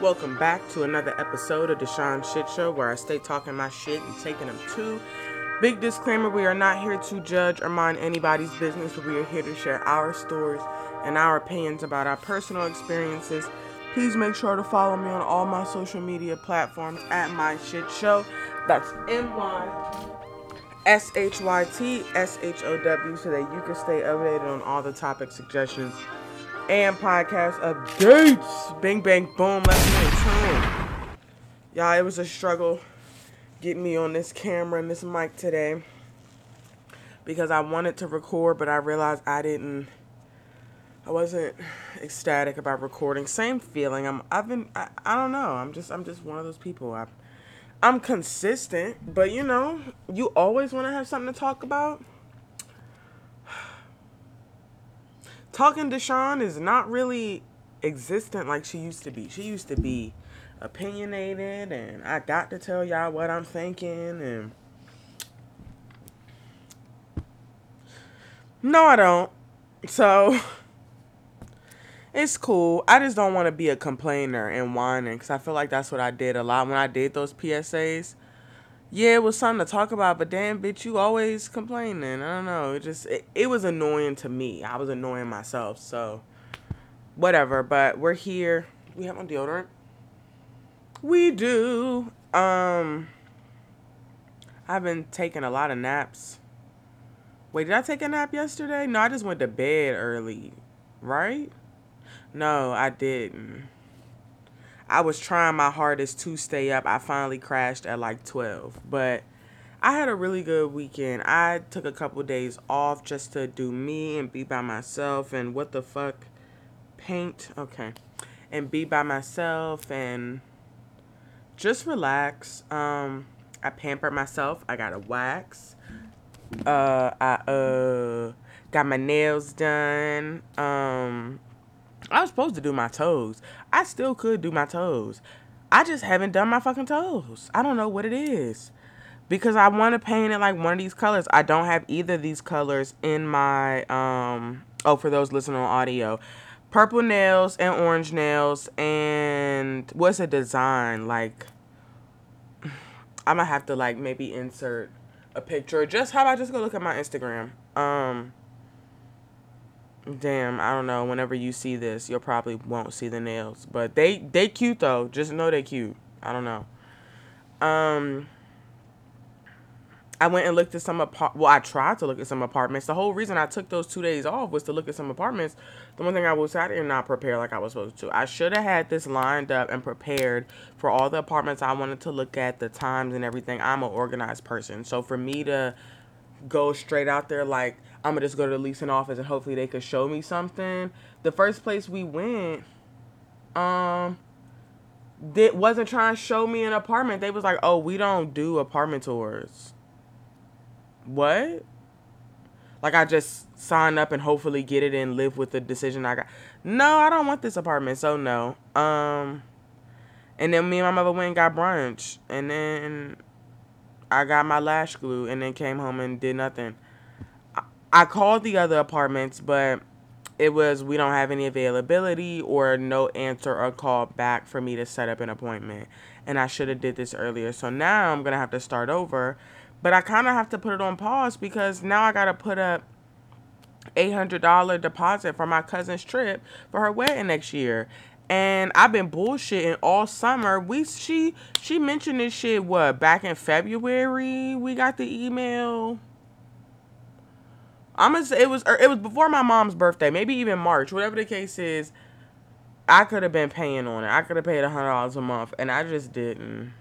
Welcome back to another episode of Deshaun Shit Show where I stay talking my shit and taking them too. Big disclaimer we are not here to judge or mind anybody's business, but we are here to share our stories and our opinions about our personal experiences. Please make sure to follow me on all my social media platforms at My Shit Show. That's M Y S H Y T S H O W so that you can stay updated on all the topic suggestions and podcast updates. Bing, bang, boom. Let's get it. Y'all, it was a struggle getting me on this camera and this mic today because I wanted to record, but I realized I didn't. I wasn't ecstatic about recording. Same feeling. I'm. I've been. I, I don't know. I'm just. I'm just one of those people. I. I'm consistent, but you know, you always want to have something to talk about. Talking to Deshaun is not really existent like she used to be. She used to be opinionated and I got to tell y'all what I'm thinking and No, I don't. So it's cool. I just don't want to be a complainer and whining cuz I feel like that's what I did a lot when I did those PSAs yeah, it was something to talk about, but damn, bitch, you always complaining. I don't know. It just it, it was annoying to me. I was annoying myself. So whatever. But we're here. We have on deodorant. We do. Um, I've been taking a lot of naps. Wait, did I take a nap yesterday? No, I just went to bed early. Right? No, I didn't. I was trying my hardest to stay up. I finally crashed at like 12. But I had a really good weekend. I took a couple days off just to do me and be by myself and what the fuck paint. Okay. And be by myself and just relax. Um I pampered myself. I got a wax. Uh I uh got my nails done. Um I was supposed to do my toes. I still could do my toes. I just haven't done my fucking toes. I don't know what it is. Because I want to paint it like one of these colors. I don't have either of these colors in my um oh for those listening on audio. Purple nails and orange nails and what's a design like I'm gonna have to like maybe insert a picture. Just how about I just go look at my Instagram? Um Damn, I don't know. Whenever you see this, you'll probably won't see the nails, but they they cute though. Just know they cute. I don't know. Um, I went and looked at some apart. Well, I tried to look at some apartments. The whole reason I took those two days off was to look at some apartments. The one thing I was I did not prepare like I was supposed to. I should have had this lined up and prepared for all the apartments I wanted to look at, the times and everything. I'm an organized person, so for me to go straight out there like I'm gonna just go to the leasing office and hopefully they could show me something. The first place we went, um, that wasn't trying to show me an apartment. They was like, "Oh, we don't do apartment tours." What? Like I just sign up and hopefully get it and live with the decision I got. No, I don't want this apartment, so no. Um, and then me and my mother went and got brunch, and then I got my lash glue, and then came home and did nothing. I called the other apartments, but it was we don't have any availability or no answer or call back for me to set up an appointment. And I should have did this earlier. So now I'm to have to start over. But I kind of have to put it on pause because now I got to put up $800 deposit for my cousin's trip for her wedding next year. And I've been bullshitting all summer. We she she mentioned this shit what back in February. We got the email I'm gonna say it was er, it was before my mom's birthday, maybe even March, whatever the case is. I could have been paying on it. I could have paid a hundred dollars a month, and I just didn't.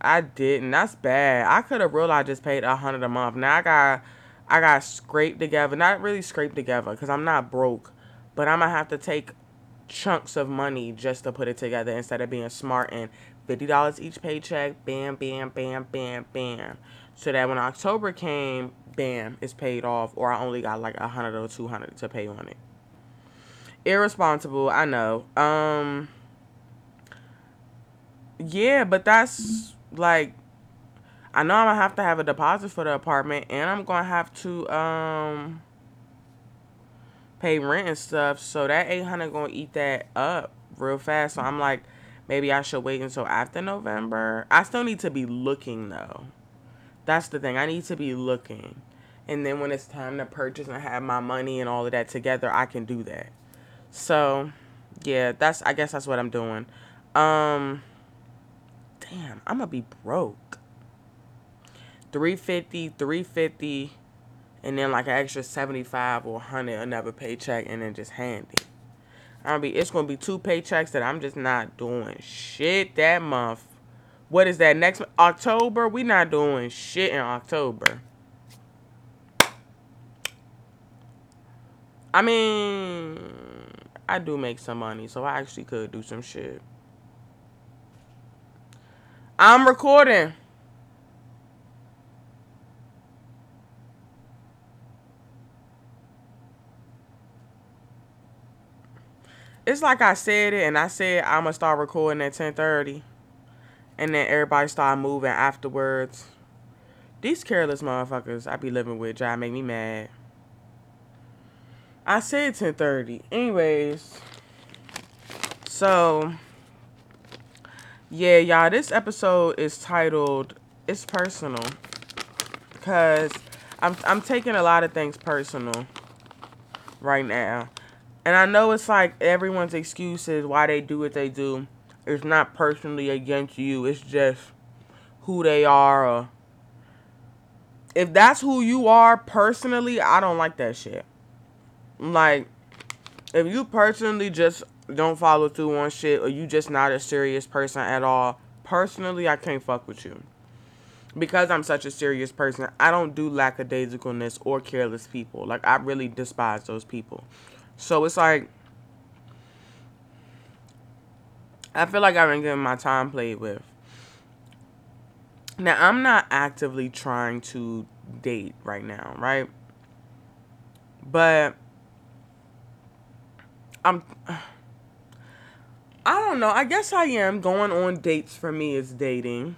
I didn't. That's bad. I could have realized just paid a hundred a month. Now I got, I got scraped together. Not really scraped together, cause I'm not broke, but I'm gonna have to take chunks of money just to put it together instead of being smart and fifty dollars each paycheck. Bam, bam, bam, bam, bam. So that when October came, bam, it's paid off, or I only got like a hundred or two hundred to pay on it. Irresponsible, I know. Um, yeah, but that's like, I know I'm gonna have to have a deposit for the apartment, and I'm gonna have to um pay rent and stuff. So that eight hundred gonna eat that up. real fast. So I'm like, maybe I should wait until after November. I still need to be looking though. That's the thing. I need to be looking. And then when it's time to purchase and have my money and all of that together, I can do that. So, yeah, that's I guess that's what I'm doing. Um damn, I'm gonna be broke. 350, 350 and then like an extra 75 or 100 another paycheck and then just handy. I'll be it's gonna be two paychecks that I'm just not doing shit that month. What is that next October? We not doing shit in October. I mean, I do make some money, so I actually could do some shit. I'm recording. it's like I said it, and I said I'm gonna start recording at 10:30, and then everybody start moving afterwards. These careless motherfuckers I be living with, y'all make me mad. I said 10:30. Anyways, so yeah, y'all, this episode is titled "It's Personal" because I'm I'm taking a lot of things personal right now. And I know it's like everyone's excuses why they do what they do. It's not personally against you. It's just who they are. If that's who you are personally, I don't like that shit. Like, if you personally just don't follow through on shit or you just not a serious person at all, personally, I can't fuck with you. Because I'm such a serious person, I don't do lackadaisicalness or careless people. Like, I really despise those people. So it's like I feel like I've been getting my time played with. Now I'm not actively trying to date right now, right? But I'm I don't know. I guess I am going on dates for me is dating.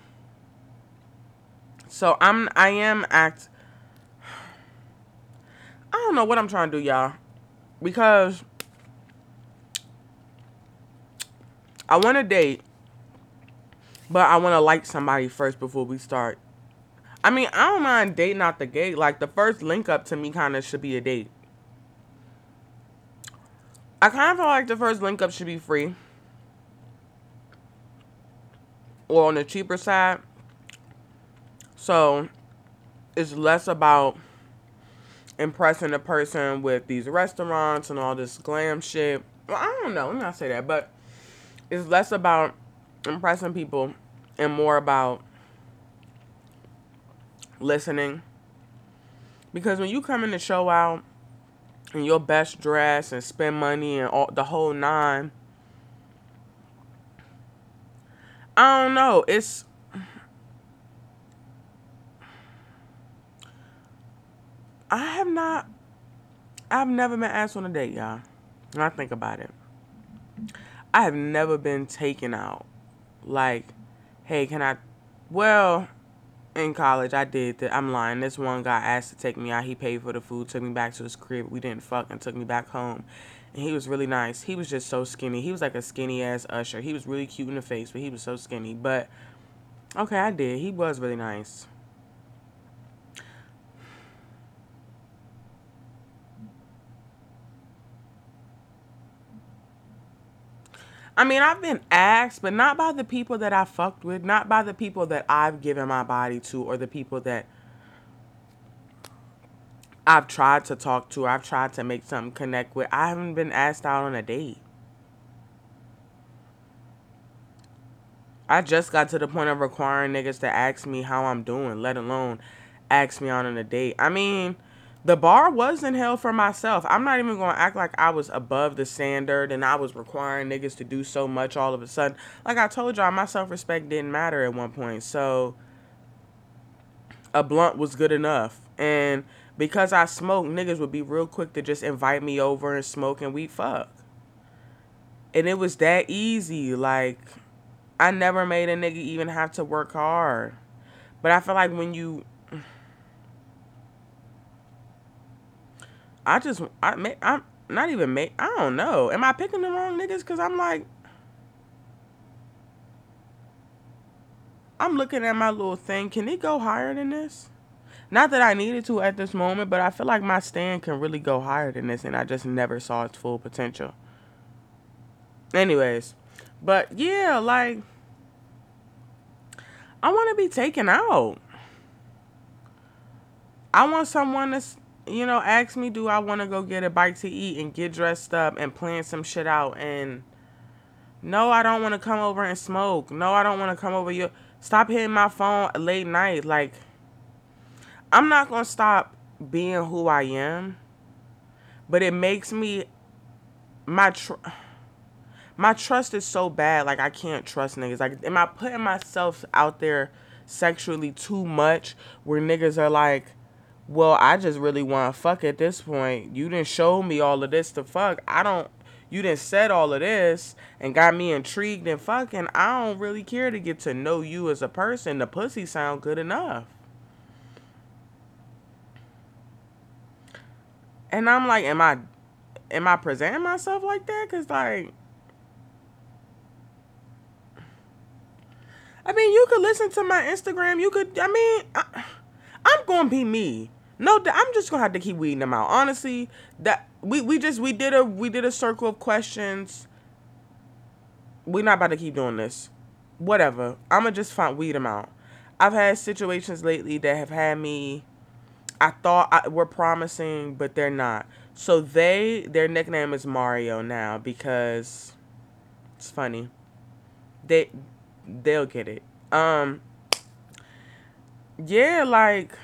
So I'm I am act I don't know what I'm trying to do, y'all because I want to date, but I want to like somebody first before we start. I mean, I don't mind dating out the gate. Like the first link up to me kind of should be a date. I kind of feel like the first link up should be free. Or on the cheaper side. So it's less about impressing a person with these restaurants and all this glam shit. Well, I don't know. Let me not say that, but it's less about impressing people and more about listening. Because when you come in to show out in your best dress and spend money and all the whole nine, I don't know. It's I have not. I've never been asked on a date, y'all. When I think about it, I have never been taken out. Like, hey, can I? Well, in college, I did that. I'm lying. This one guy asked to take me out. He paid for the food, took me back to his crib. We didn't fuck and took me back home. And he was really nice. He was just so skinny. He was like a skinny ass usher. He was really cute in the face, but he was so skinny. But okay, I did. He was really nice. I mean, I've been asked, but not by the people that I fucked with, not by the people that I've given my body to, or the people that I've tried to talk to, I've tried to make something connect with. I haven't been asked out on a date. I just got to the point of requiring niggas to ask me how I'm doing, let alone ask me out on a date. I mean, the bar was in hell for myself. I'm not even gonna act like I was above the standard and I was requiring niggas to do so much all of a sudden. Like I told y'all, my self respect didn't matter at one point. So a blunt was good enough. And because I smoke, niggas would be real quick to just invite me over and smoke and we fuck. And it was that easy. Like I never made a nigga even have to work hard. But I feel like when you I just I may I'm not even may I don't know. Am I picking the wrong niggas? Cause I'm like I'm looking at my little thing. Can it go higher than this? Not that I needed to at this moment, but I feel like my stand can really go higher than this, and I just never saw its full potential. Anyways, but yeah, like I want to be taken out. I want someone to you know, ask me, do I want to go get a bite to eat and get dressed up and plan some shit out? And no, I don't want to come over and smoke. No, I don't want to come over. You stop hitting my phone late night. Like, I'm not gonna stop being who I am, but it makes me my. Tr- my trust is so bad. Like I can't trust niggas. Like, am I putting myself out there sexually too much? Where niggas are like, well, I just really want to fuck at this point. You didn't show me all of this to fuck. I don't. You didn't said all of this and got me intrigued and fucking. I don't really care to get to know you as a person. The pussy sound good enough. And I'm like, am I, am I presenting myself like that? Cause like I mean, you could listen to my Instagram. You could. I mean, I, am gonna be me. No, I'm just gonna have to keep weeding them out. Honestly, that we we just we did a we did a circle of questions. We're not about to keep doing this. Whatever. I'ma just find weed them out. I've had situations lately that have had me. I thought I, were promising, but they're not. So they their nickname is Mario now because it's funny. They they'll get it. Um yeah, like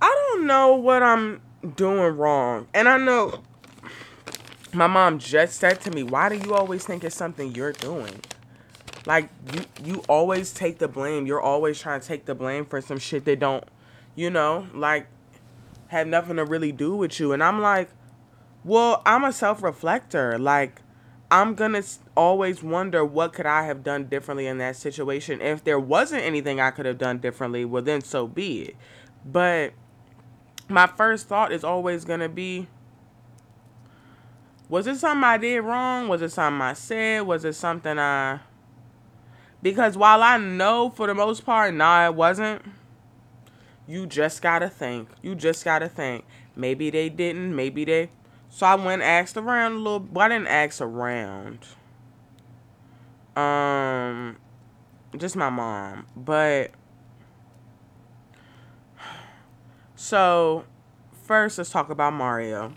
I don't know what I'm doing wrong. And I know my mom just said to me, "Why do you always think it's something you're doing?" Like you you always take the blame. You're always trying to take the blame for some shit that don't, you know, like have nothing to really do with you. And I'm like, well, I'm a self-reflector. Like I'm to always wonder what could I have done differently in that situation. If there wasn't anything I could have done differently, well then so be it. But my first thought is always going to be was it something I did wrong? Was it something I said? Was it something I because while I know for the most part, nah, it wasn't. You just gotta think. You just gotta think. Maybe they didn't. Maybe they so I went asked around a little. Well, I didn't ask around. Um, just my mom, but so first let's talk about Mario.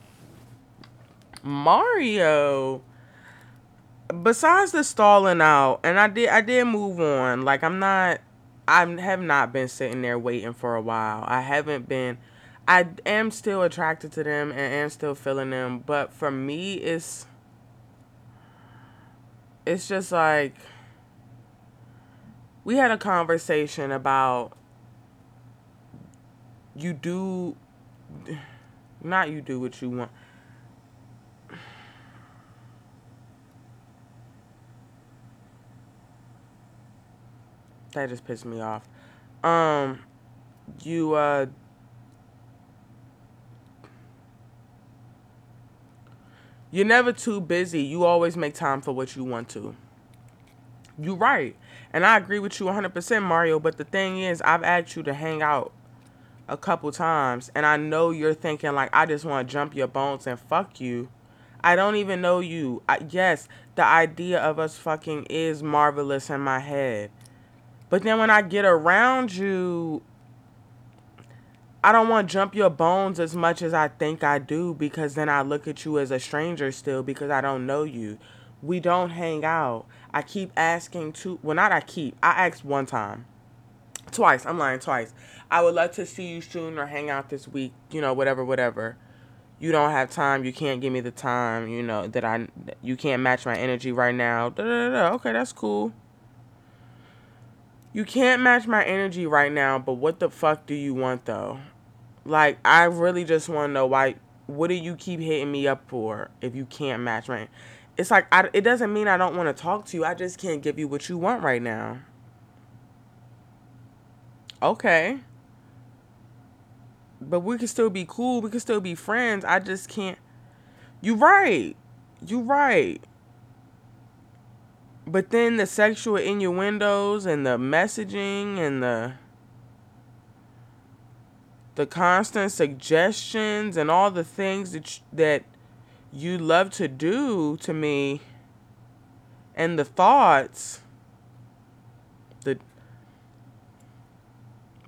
Mario besides the stalling out and I did I did move on. Like I'm not I have not been sitting there waiting for a while. I haven't been I am still attracted to them and am still feeling them, but for me it's it's just like we had a conversation about you do not you do what you want. That just pissed me off. Um you uh You're never too busy. You always make time for what you want to. You're right. And I agree with you 100%, Mario. But the thing is, I've asked you to hang out a couple times. And I know you're thinking, like, I just want to jump your bones and fuck you. I don't even know you. I, yes, the idea of us fucking is marvelous in my head. But then when I get around you, I don't want to jump your bones as much as I think I do because then I look at you as a stranger still because I don't know you. We don't hang out. I keep asking to well not I keep. I asked one time. Twice. I'm lying twice. I would love to see you soon or hang out this week, you know, whatever, whatever. You don't have time, you can't give me the time, you know, that I you can't match my energy right now. Da, da, da, Okay, that's cool. You can't match my energy right now, but what the fuck do you want though? Like, I really just want to know why. What do you keep hitting me up for if you can't match my? It's like I, it doesn't mean I don't want to talk to you. I just can't give you what you want right now. Okay. But we can still be cool. We can still be friends. I just can't. You right. You right. But then the sexual innuendos and the messaging and the the constant suggestions and all the things that you, that you love to do to me and the thoughts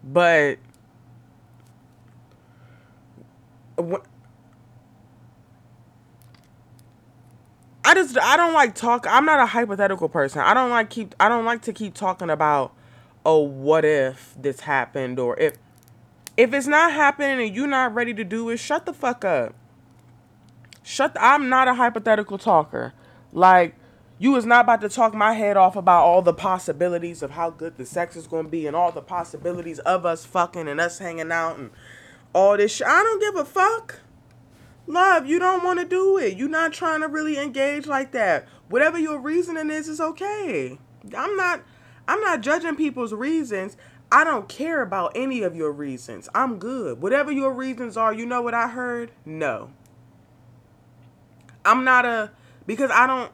but I just I don't like talk. I'm not a hypothetical person. I don't like keep I don't like to keep talking about oh what if this happened or if if it's not happening and you're not ready to do it, shut the fuck up. Shut the, I'm not a hypothetical talker. Like you is not about to talk my head off about all the possibilities of how good the sex is going to be and all the possibilities of us fucking and us hanging out and all this shit. I don't give a fuck. Love, you don't want to do it. You're not trying to really engage like that. Whatever your reasoning is, is okay. I'm not I'm not judging people's reasons. I don't care about any of your reasons. I'm good. Whatever your reasons are, you know what I heard? No. I'm not a because I don't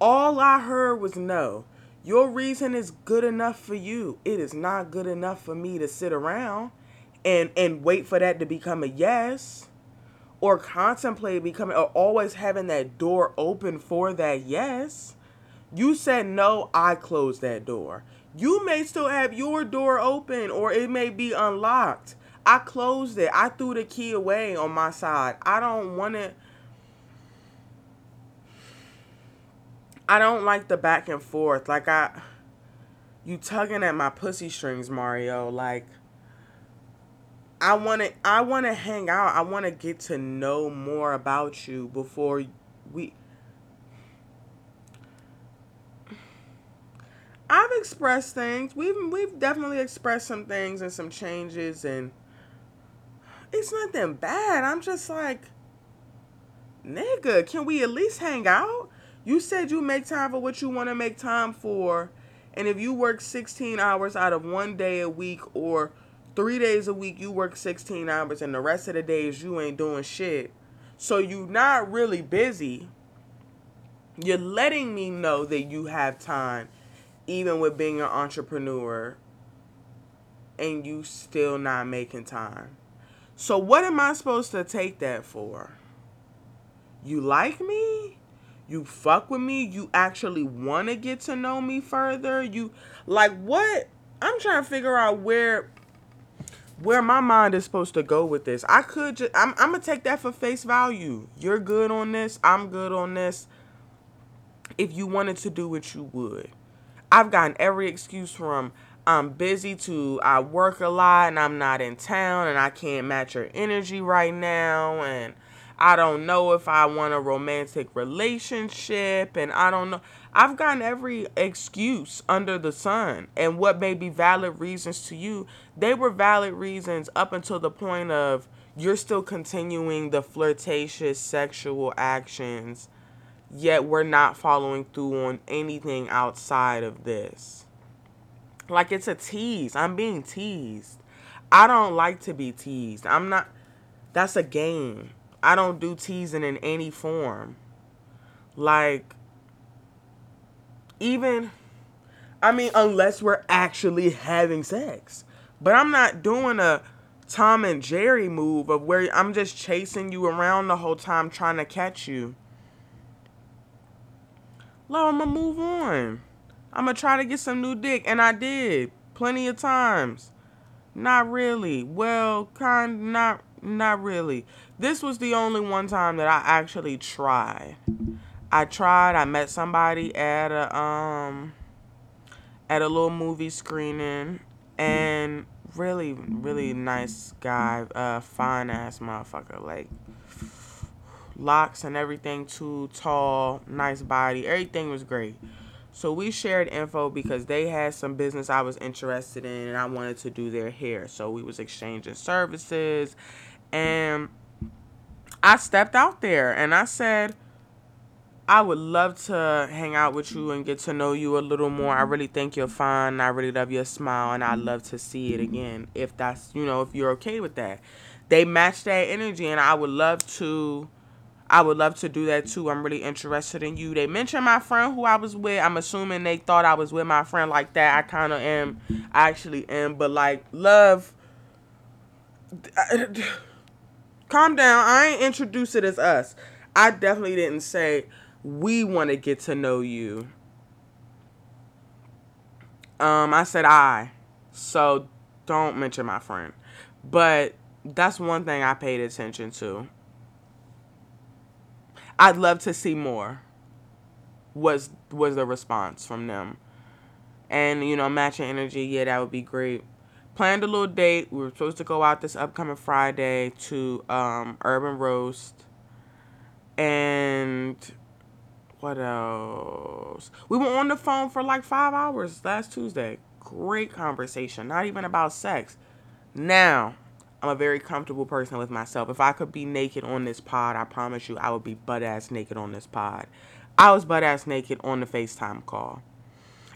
all I heard was no. Your reason is good enough for you. It is not good enough for me to sit around and and wait for that to become a yes or contemplate becoming or always having that door open for that yes. You said no, I closed that door. You may still have your door open or it may be unlocked. I closed it. I threw the key away on my side. I don't want to I don't like the back and forth. Like I you tugging at my pussy strings, Mario. Like I want to I want to hang out. I want to get to know more about you before we I've expressed things. We've we've definitely expressed some things and some changes and it's nothing bad. I'm just like nigga, can we at least hang out? You said you make time for what you want to make time for. And if you work 16 hours out of one day a week or three days a week, you work 16 hours and the rest of the days you ain't doing shit. So you're not really busy. You're letting me know that you have time, even with being an entrepreneur, and you still not making time. So what am I supposed to take that for? You like me? You fuck with me, you actually want to get to know me further. You like what? I'm trying to figure out where where my mind is supposed to go with this. I could just I'm I'm going to take that for face value. You're good on this, I'm good on this. If you wanted to do what you would. I've gotten every excuse from I'm busy to I work a lot and I'm not in town and I can't match your energy right now and I don't know if I want a romantic relationship and I don't know. I've gotten every excuse under the sun and what may be valid reasons to you, they were valid reasons up until the point of you're still continuing the flirtatious sexual actions, yet we're not following through on anything outside of this. Like it's a tease. I'm being teased. I don't like to be teased. I'm not that's a game. I don't do teasing in any form. Like, even, I mean, unless we're actually having sex. But I'm not doing a Tom and Jerry move of where I'm just chasing you around the whole time trying to catch you. Love, I'm gonna move on. I'm gonna try to get some new dick, and I did plenty of times. Not really. Well, kind not not really. This was the only one time that I actually tried. I tried. I met somebody at a um at a little movie screening and really really nice guy, uh fine ass motherfucker like locks and everything too tall, nice body. Everything was great. So we shared info because they had some business I was interested in and I wanted to do their hair. So we was exchanging services and I stepped out there and I said, I would love to hang out with you and get to know you a little more. I really think you're fine. I really love your smile and I'd love to see it again if that's, you know, if you're okay with that. They matched that energy and I would love to I would love to do that too. I'm really interested in you. They mentioned my friend who I was with. I'm assuming they thought I was with my friend like that. I kind of am. I actually am. But like, love. Calm down. I ain't introduced it as us. I definitely didn't say we want to get to know you. Um, I said I. So don't mention my friend. But that's one thing I paid attention to. I'd love to see more. Was was the response from them. And, you know, matching energy, yeah, that would be great. Planned a little date. We were supposed to go out this upcoming Friday to um, Urban Roast. And what else? We were on the phone for like five hours last Tuesday. Great conversation. Not even about sex. Now, I'm a very comfortable person with myself. If I could be naked on this pod, I promise you I would be butt ass naked on this pod. I was butt ass naked on the FaceTime call.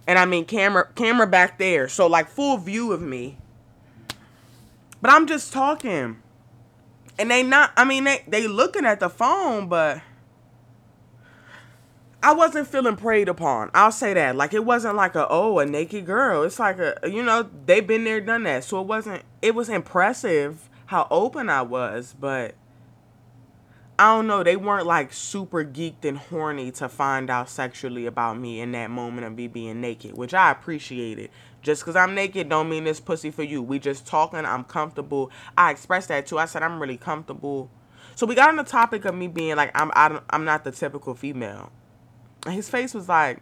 And I mean camera camera back there. So like full view of me. But I'm just talking. And they not I mean they they looking at the phone, but I wasn't feeling preyed upon. I'll say that. Like it wasn't like a oh a naked girl. It's like a you know they've been there done that. So it wasn't. It was impressive how open I was, but I don't know. They weren't like super geeked and horny to find out sexually about me in that moment of me being naked, which I appreciated. Just because I'm naked don't mean this pussy for you. We just talking. I'm comfortable. I expressed that too. I said I'm really comfortable. So we got on the topic of me being like I'm I, I'm not the typical female his face was like,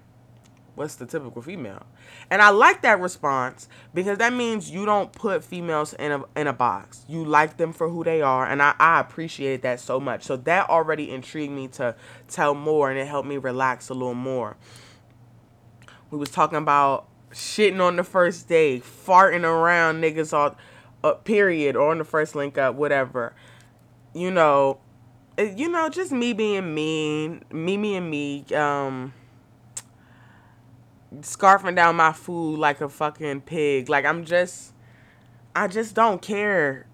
what's the typical female? And I like that response because that means you don't put females in a in a box. You like them for who they are, and I, I appreciate that so much. So that already intrigued me to tell more and it helped me relax a little more. We was talking about shitting on the first day, farting around niggas all uh, period or on the first link up, whatever. You know, you know, just me being mean, me, me, and me, um, scarfing down my food like a fucking pig. Like I'm just, I just don't care.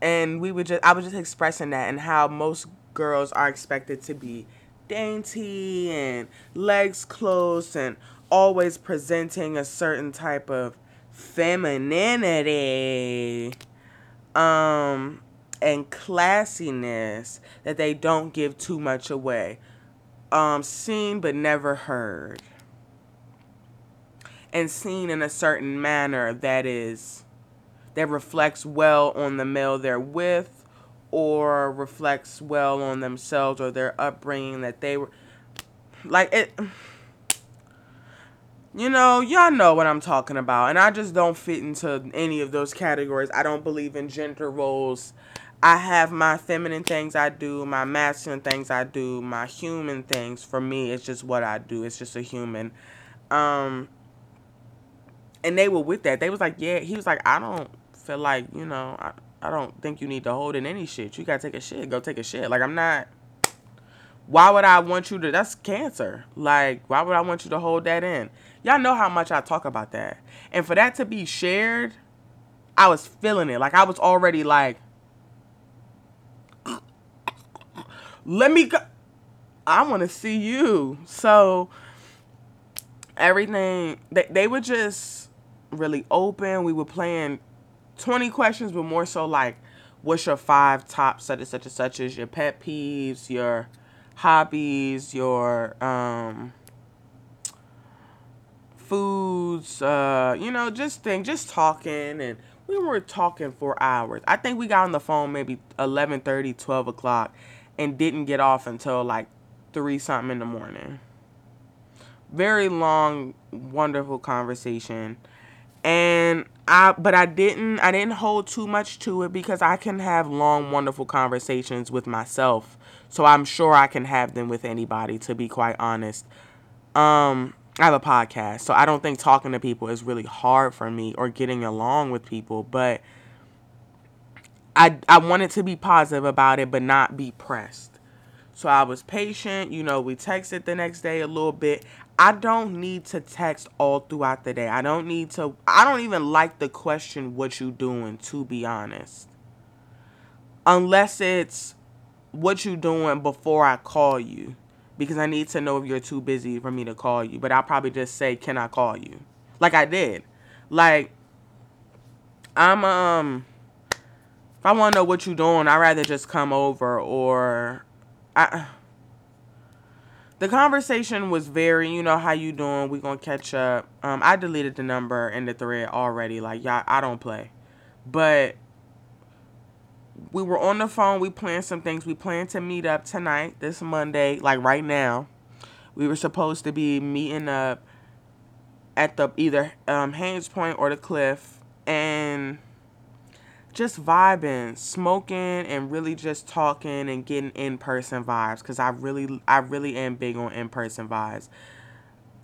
And we would just, I was just expressing that and how most girls are expected to be dainty and legs closed and always presenting a certain type of femininity. Um, and classiness that they don't give too much away. Um, seen but never heard. And seen in a certain manner that is that reflects well on the male they're with or reflects well on themselves or their upbringing that they were like it you know, y'all know what I'm talking about. And I just don't fit into any of those categories. I don't believe in gender roles. I have my feminine things I do, my masculine things I do, my human things. For me, it's just what I do. It's just a human. Um, and they were with that. They was like, yeah. He was like, I don't feel like you know. I, I don't think you need to hold in any shit. You gotta take a shit. Go take a shit. Like I'm not. Why would I want you to? That's cancer. Like why would I want you to hold that in? Y'all know how much I talk about that. And for that to be shared, I was feeling it. Like I was already like let me go. I want to see you. So everything they they were just really open. We were playing 20 questions, but more so like what's your five top such and such and such as your pet peeves, your hobbies, your um foods, uh, you know, just thing, just talking and we were talking for hours. I think we got on the phone maybe 11 30, 12 o'clock and didn't get off until like three something in the morning. Very long, wonderful conversation. And I but I didn't I didn't hold too much to it because I can have long, wonderful conversations with myself. So I'm sure I can have them with anybody to be quite honest. Um I have a podcast, so I don't think talking to people is really hard for me or getting along with people, but I I wanted to be positive about it but not be pressed. So I was patient, you know, we texted the next day a little bit. I don't need to text all throughout the day. I don't need to I don't even like the question what you doing to be honest. Unless it's what you doing before I call you because I need to know if you're too busy for me to call you. But I'll probably just say, "Can I call you?" Like I did. Like I'm um if I want to know what you're doing, I'd rather just come over or I the conversation was very, you know, how you doing? We gonna catch up. Um, I deleted the number in the thread already. Like, y'all, I don't play, but we were on the phone. We planned some things. We planned to meet up tonight, this Monday, like right now. We were supposed to be meeting up at the either um, Hains Point or the Cliff, and just vibing, smoking, and really just talking and getting in person vibes. Cause I really, I really am big on in person vibes.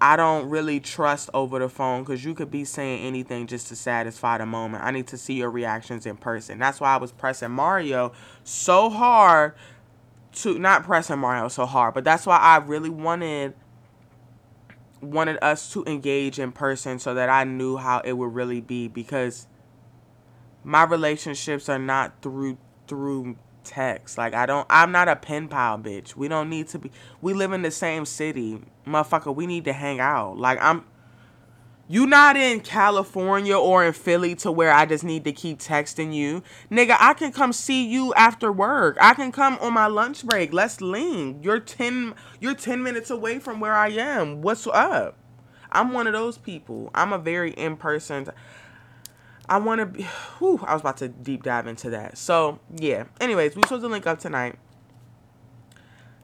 I don't really trust over the phone because you could be saying anything just to satisfy the moment. I need to see your reactions in person. That's why I was pressing Mario so hard to not pressing Mario so hard, but that's why I really wanted wanted us to engage in person so that I knew how it would really be because my relationships are not through through text. Like I don't I'm not a pen pal bitch. We don't need to be we live in the same city. Motherfucker, we need to hang out. Like I'm you not in California or in Philly to where I just need to keep texting you. Nigga, I can come see you after work. I can come on my lunch break. Let's lean. You're 10 you're 10 minutes away from where I am. What's up? I'm one of those people. I'm a very in-person I want to be. Whew, I was about to deep dive into that. So yeah. Anyways, we supposed to link up tonight.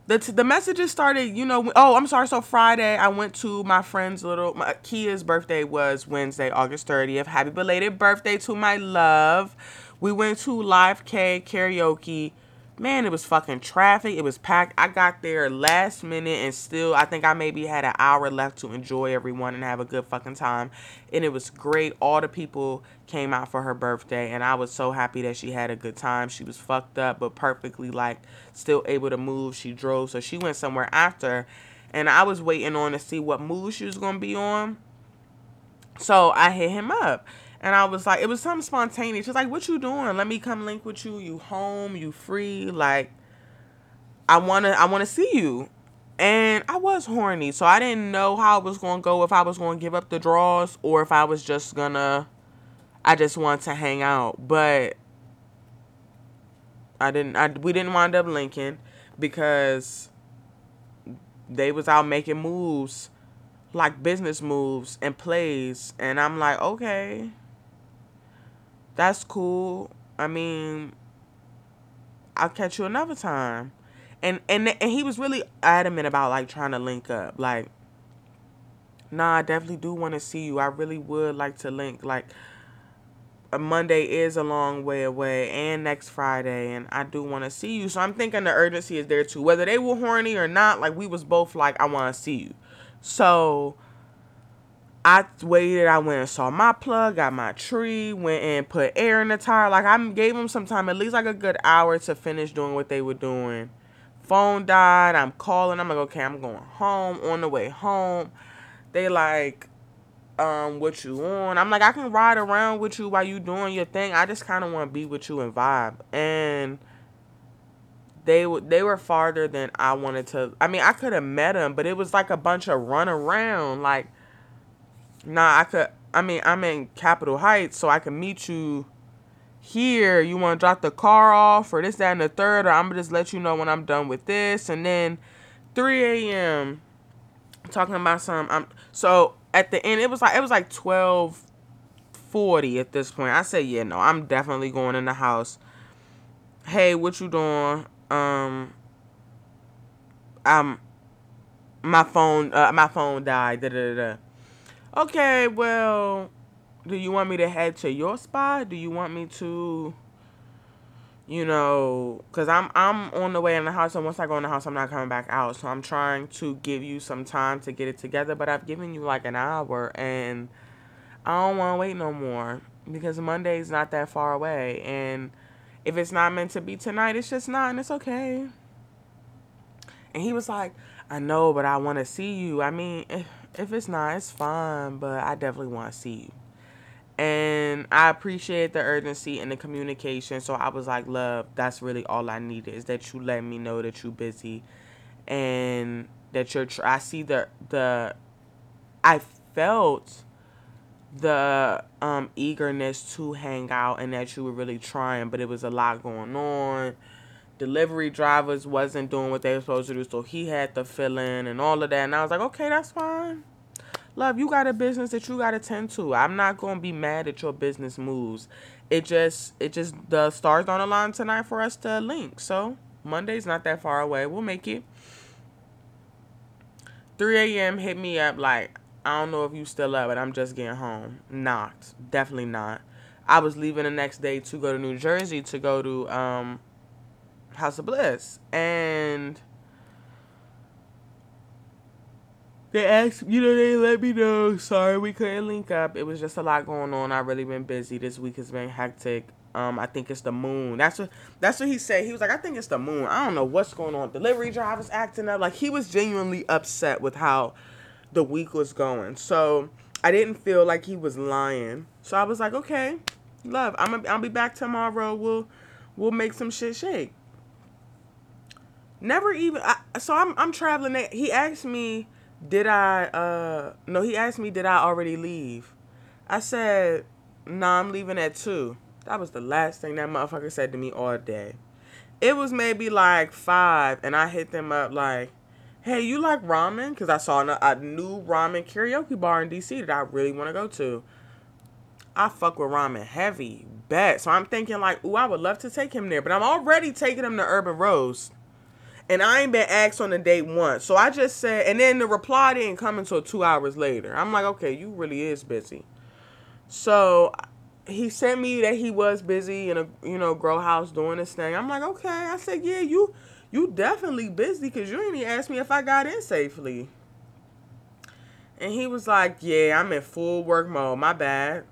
The t- the messages started. You know. Oh, I'm sorry. So Friday, I went to my friend's little. My, Kia's birthday was Wednesday, August 30th. Happy belated birthday to my love. We went to Live K karaoke man, it was fucking traffic. It was packed. I got there last minute and still, I think I maybe had an hour left to enjoy everyone and have a good fucking time. And it was great. All the people came out for her birthday, and I was so happy that she had a good time. She was fucked up, but perfectly, like, still able to move. She drove, so she went somewhere after. And I was waiting on to see what move she was going to be on. So I hit him up. And I was like, it was something spontaneous. She's like, what you doing? Let me come link with you. You home? You free? Like, I wanna, I wanna see you. And I was horny, so I didn't know how it was gonna go. If I was gonna give up the draws or if I was just gonna, I just want to hang out. But I didn't. I we didn't wind up linking because they was out making moves like business moves and plays and I'm like, okay that's cool. I mean, I'll catch you another time. And and and he was really adamant about like trying to link up. Like, nah, I definitely do want to see you. I really would like to link. Like, a Monday is a long way away, and next Friday, and I do want to see you. So I'm thinking the urgency is there too. Whether they were horny or not, like we was both like, I want to see you. So I waited. I went and saw my plug, got my tree, went and put air in the tire. Like I gave them some time, at least like a good hour to finish doing what they were doing. Phone died. I'm calling. I'm like, okay, I'm going home. On the way home, they like, um, what you on? I'm like, I can ride around with you while you doing your thing. I just kind of want to be with you and vibe. And they they were farther than I wanted to. I mean, I could have met them, but it was like a bunch of run around, like nah, I could. I mean, I'm in Capitol Heights, so I can meet you here. You want to drop the car off, or this, that, and the third, or I'm gonna just let you know when I'm done with this, and then 3 a.m. talking about some. I'm so at the end. It was like it was like 12 40 at this point. I said, yeah, no, I'm definitely going in the house. Hey, what you doing? Um, I'm my phone. Uh, my phone died. Da da da okay, well, do you want me to head to your spot? Do you want me to, you know, because I'm I'm on the way in the house, and once I go in the house, I'm not coming back out. So I'm trying to give you some time to get it together, but I've given you like an hour, and I don't want to wait no more because Monday's not that far away, and if it's not meant to be tonight, it's just not, and it's okay. And he was like, I know, but I want to see you. I mean, eh, if, it's not, it's fine, but I definitely want to see you. And I appreciate the urgency and the communication. So I was like, love, that's really all I needed is that you let me know that you're busy and that you're tr- I see the the I felt the um eagerness to hang out and that you were really trying, but it was a lot going on. Delivery drivers wasn't doing what they were supposed to do, so he had to fill in and all of that. And I was like, okay, that's fine. Love, you got a business that you got to tend to. I'm not gonna be mad at your business moves. It just, it just the stars on the line tonight for us to link. So Monday's not that far away. We'll make it. 3 a.m. hit me up like, I don't know if you still up, but I'm just getting home. Not. Definitely not. I was leaving the next day to go to New Jersey to go to um, House of Bliss. And they asked, you know, they let me know, sorry we couldn't link up. It was just a lot going on. I've really been busy. This week has been hectic. Um, I think it's the moon. That's what that's what he said. He was like, I think it's the moon. I don't know what's going on. Delivery drivers acting up. Like he was genuinely upset with how the week was going. So I didn't feel like he was lying. So I was like, okay, love, I'm gonna, I'll be back tomorrow. We'll we'll make some shit shake. Never even. I, so I'm I'm traveling. He asked me, did I? Uh, no, he asked me, did I already leave? I said, no, nah, I'm leaving at two. That was the last thing that motherfucker said to me all day. It was maybe like five, and I hit them up like, hey, you like ramen? Because I saw a, a new ramen karaoke bar in DC that I really want to go to. I fuck with ramen heavy, bet. So I'm thinking like, ooh, I would love to take him there, but I'm already taking him to Urban Roast. And I ain't been asked on a date once. So I just said, and then the reply didn't come until two hours later. I'm like, okay, you really is busy. So he sent me that he was busy in a you know grow house doing this thing. I'm like, okay. I said, yeah, you you definitely busy because you didn't even ask me if I got in safely. And he was like, yeah, I'm in full work mode. My bad.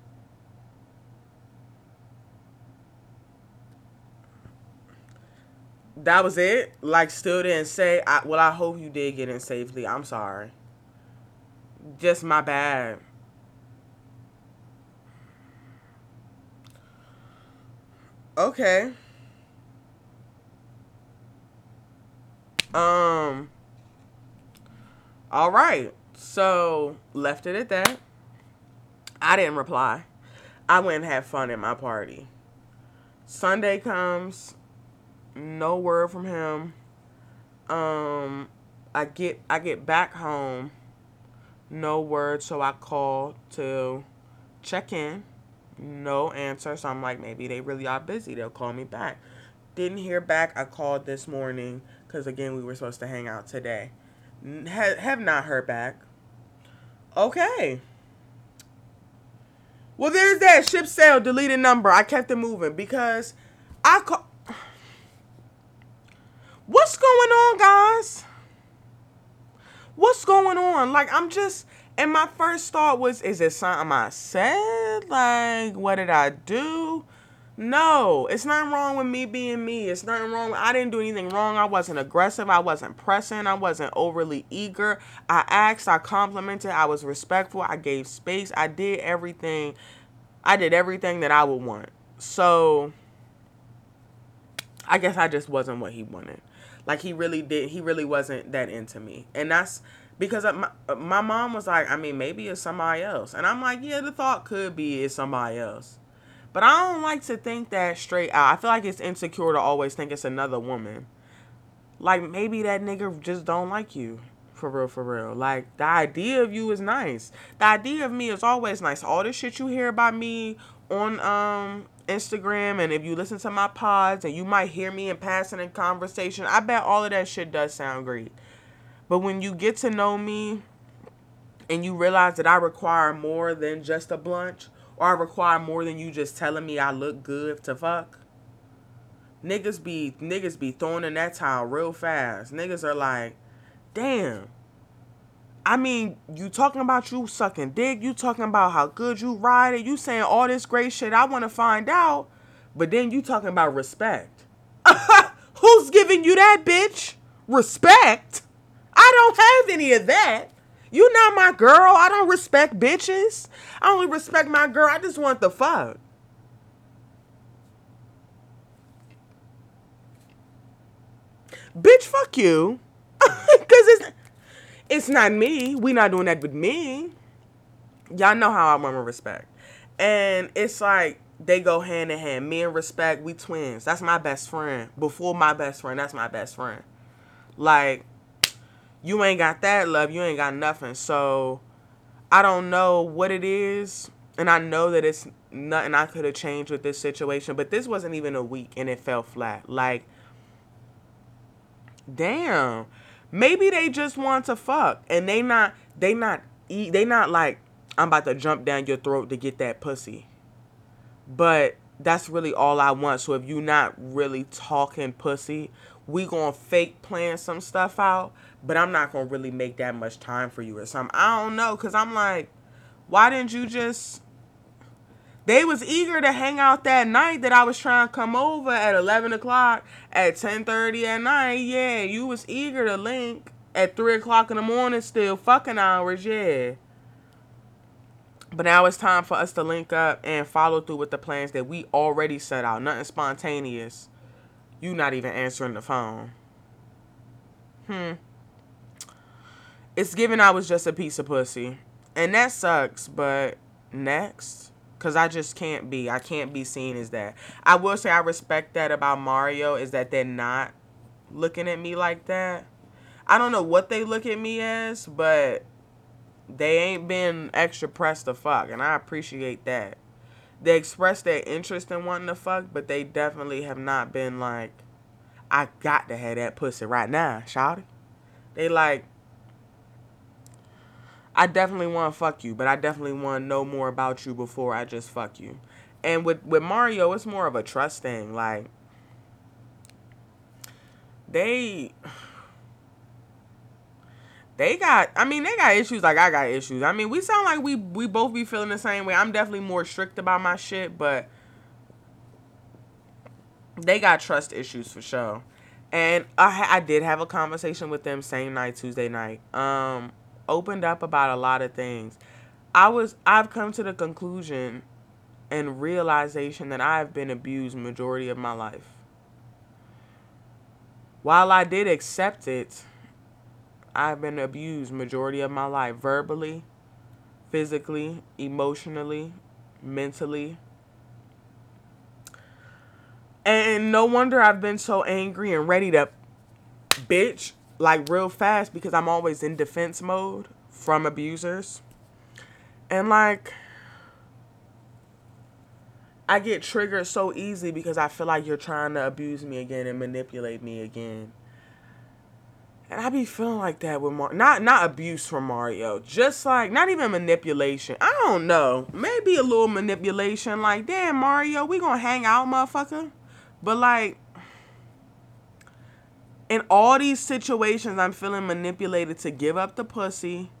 That was it. Like, still didn't say. I, well, I hope you did get in safely. I'm sorry. Just my bad. Okay. Um. All right. So left it at that. I didn't reply. I went and had fun at my party. Sunday comes, no word from him. Um, I get I get back home, no word. So I call to check in no answer. So I'm like, maybe they really are busy. They'll call me back. Didn't hear back. I called this morning because, again, we were supposed to hang out today. Ha- have not heard back. Okay. Well, there's that ship sail deleted number. I kept it moving because I call. What's going on, guys? What's going on? Like, I'm just and my first thought was, is it something I said? Like, what did I do? No, it's nothing wrong with me being me. It's nothing wrong. I didn't do anything wrong. I wasn't aggressive. I wasn't pressing. I wasn't overly eager. I asked. I complimented. I was respectful. I gave space. I did everything. I did everything that I would want. So, I guess I just wasn't what he wanted. Like he really did. He really wasn't that into me, and that's because my, my mom was like, I mean, maybe it's somebody else. And I'm like, yeah, the thought could be it's somebody else. But I don't like to think that straight out. I feel like it's insecure to always think it's another woman. Like maybe that nigga just don't like you. For real, for real. Like the idea of you is nice. The idea of me is always nice. All this shit you hear about me on um Instagram and if you listen to my pods and you might hear me in passing in conversation, I bet all of that shit does sound great. But when you get to know me and you realize that I require more than just a blunt, or I require more than you just telling me I look good to fuck, niggas be niggas be throwing in that towel real fast. Niggas are like, damn. I mean, you talking about you sucking dick, you talking about how good you ride it, you saying all this great shit I want to find out, but then you talking about respect. Who's giving you that, bitch? Respect? I don't have any of that. You not my girl. I don't respect bitches. I only respect my girl. I just want the fuck. Bitch, fuck you. Cause it's it's not me. We not doing that with me. Y'all know how I want respect. And it's like they go hand in hand. Me and respect, we twins. That's my best friend. Before my best friend, that's my best friend. Like, you ain't got that love. You ain't got nothing. So, I don't know what it is. And I know that it's nothing I could have changed with this situation. But this wasn't even a week and it fell flat. Like, damn. Maybe they just want to fuck. And they not, they not, they not like, I'm about to jump down your throat to get that pussy. But that's really all I want. So if you not really talking pussy, we gonna fake plan some stuff out. But I'm not gonna really make that much time for you or something. I don't know, cause I'm like, why didn't you just? They was eager to hang out that night that I was trying to come over at 11 o'clock, at 10:30 at night. Yeah, you was eager to link at three o'clock in the morning. Still fucking hours. Yeah. But now it's time for us to link up and follow through with the plans that we already set out. Nothing spontaneous. You not even answering the phone. Hmm. It's given I was just a piece of pussy. And that sucks, but next. Cause I just can't be. I can't be seen as that. I will say I respect that about Mario is that they're not looking at me like that. I don't know what they look at me as, but they ain't been extra pressed to fuck, and I appreciate that. They express their interest in wanting to fuck, but they definitely have not been like, I got to have that pussy right now, shawty. They like, I definitely want to fuck you, but I definitely want to know more about you before I just fuck you. And with with Mario, it's more of a trust thing. Like, they they got I mean they got issues like I got issues. I mean we sound like we we both be feeling the same way. I'm definitely more strict about my shit, but they got trust issues for sure. And I I did have a conversation with them same night Tuesday night. Um opened up about a lot of things. I was I've come to the conclusion and realization that I've been abused majority of my life. While I did accept it, I've been abused majority of my life verbally, physically, emotionally, mentally. And no wonder I've been so angry and ready to bitch like real fast because I'm always in defense mode from abusers. And like I get triggered so easy because I feel like you're trying to abuse me again and manipulate me again. And I be feeling like that with Mar not not abuse from Mario, just like not even manipulation. I don't know, maybe a little manipulation. Like, damn Mario, we gonna hang out, motherfucker. But like, in all these situations, I'm feeling manipulated to give up the pussy,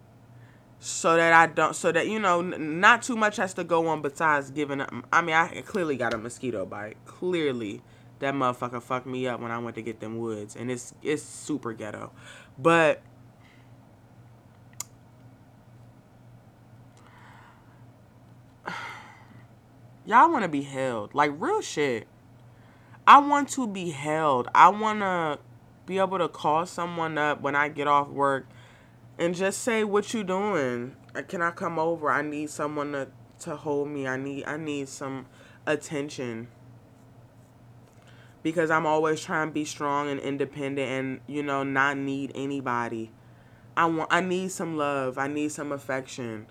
so that I don't, so that you know, not too much has to go on besides giving up. I mean, I clearly got a mosquito bite, clearly that motherfucker fucked me up when I went to get them woods, and it's it's super ghetto, but. Y'all want to be held. Like, real shit. I want to be held. I want to be able to call someone up when I get off work and just say, what you doing? Uh, can I come over? I need someone to, to hold me. I need I need some attention because I'm always trying to be strong and independent and you know not need anybody. I want I need some love. I need some affection.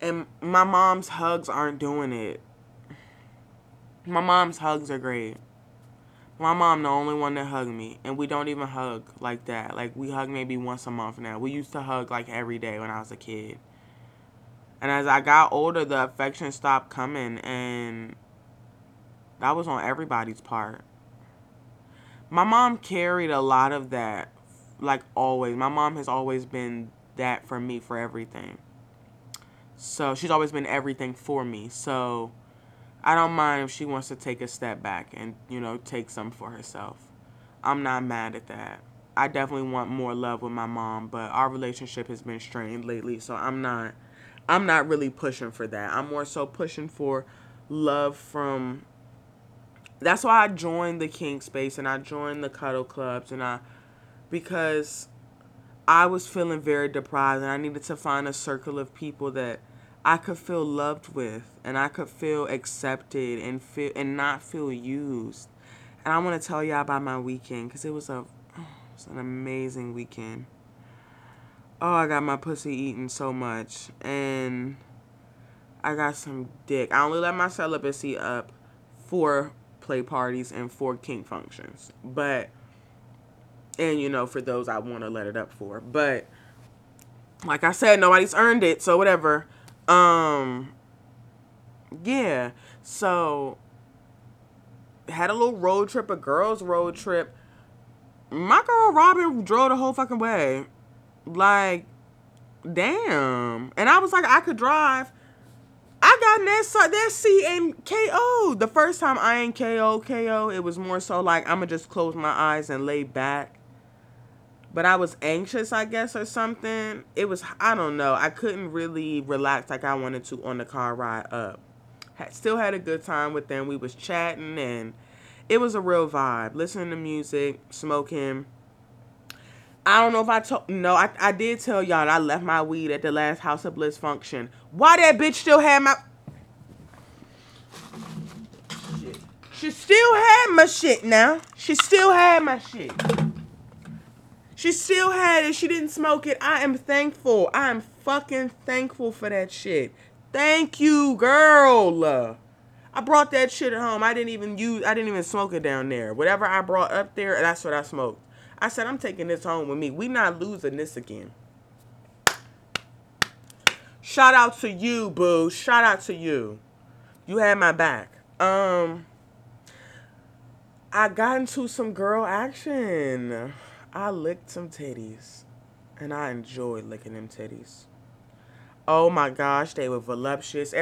And my mom's hugs aren't doing it. My mom's hugs are great. My mom the only one that hugged me and we don't even hug like that. Like we hug maybe once a month now. We used to hug like every day when I was a kid. And as I got older the affection stopped coming and that was on everybody's part my mom carried a lot of that like always my mom has always been that for me for everything so she's always been everything for me so i don't mind if she wants to take a step back and you know take some for herself i'm not mad at that I definitely want more love with my mom, but our relationship has been strained lately, so I'm not I'm not really pushing for that. I'm more so pushing for love from that's why I joined the kink space and I joined the cuddle clubs and I because I was feeling very deprived and I needed to find a circle of people that I could feel loved with and I could feel accepted and feel and not feel used. And I want to tell y'all about my weekend because it was a it was an amazing weekend. Oh, I got my pussy eaten so much and I got some dick. I only let my celibacy up for play parties and for kink functions. But and you know, for those I want to let it up for. But like I said, nobody's earned it, so whatever. Um, yeah. So had a little road trip, a girls' road trip. My girl Robin drove the whole fucking way. Like, damn. And I was like, I could drive. I got in that, that seat and KO. The first time I ain't KO, KO, it was more so like, I'm going to just close my eyes and lay back but I was anxious, I guess, or something. It was, I don't know. I couldn't really relax like I wanted to on the car ride up. Had, still had a good time with them. We was chatting and it was a real vibe. Listening to music, smoking. I don't know if I told, no, I, I did tell y'all I left my weed at the last House of Bliss function. Why that bitch still had my, she still had my shit now. She still had my shit. She still had it. She didn't smoke it. I am thankful. I am fucking thankful for that shit. Thank you, girl. I brought that shit home. I didn't even use I didn't even smoke it down there. Whatever I brought up there, that's what I smoked. I said I'm taking this home with me. We not losing this again. Shout out to you, boo. Shout out to you. You had my back. Um I got into some girl action. I licked some titties. And I enjoyed licking them titties. Oh my gosh, they were voluptuous.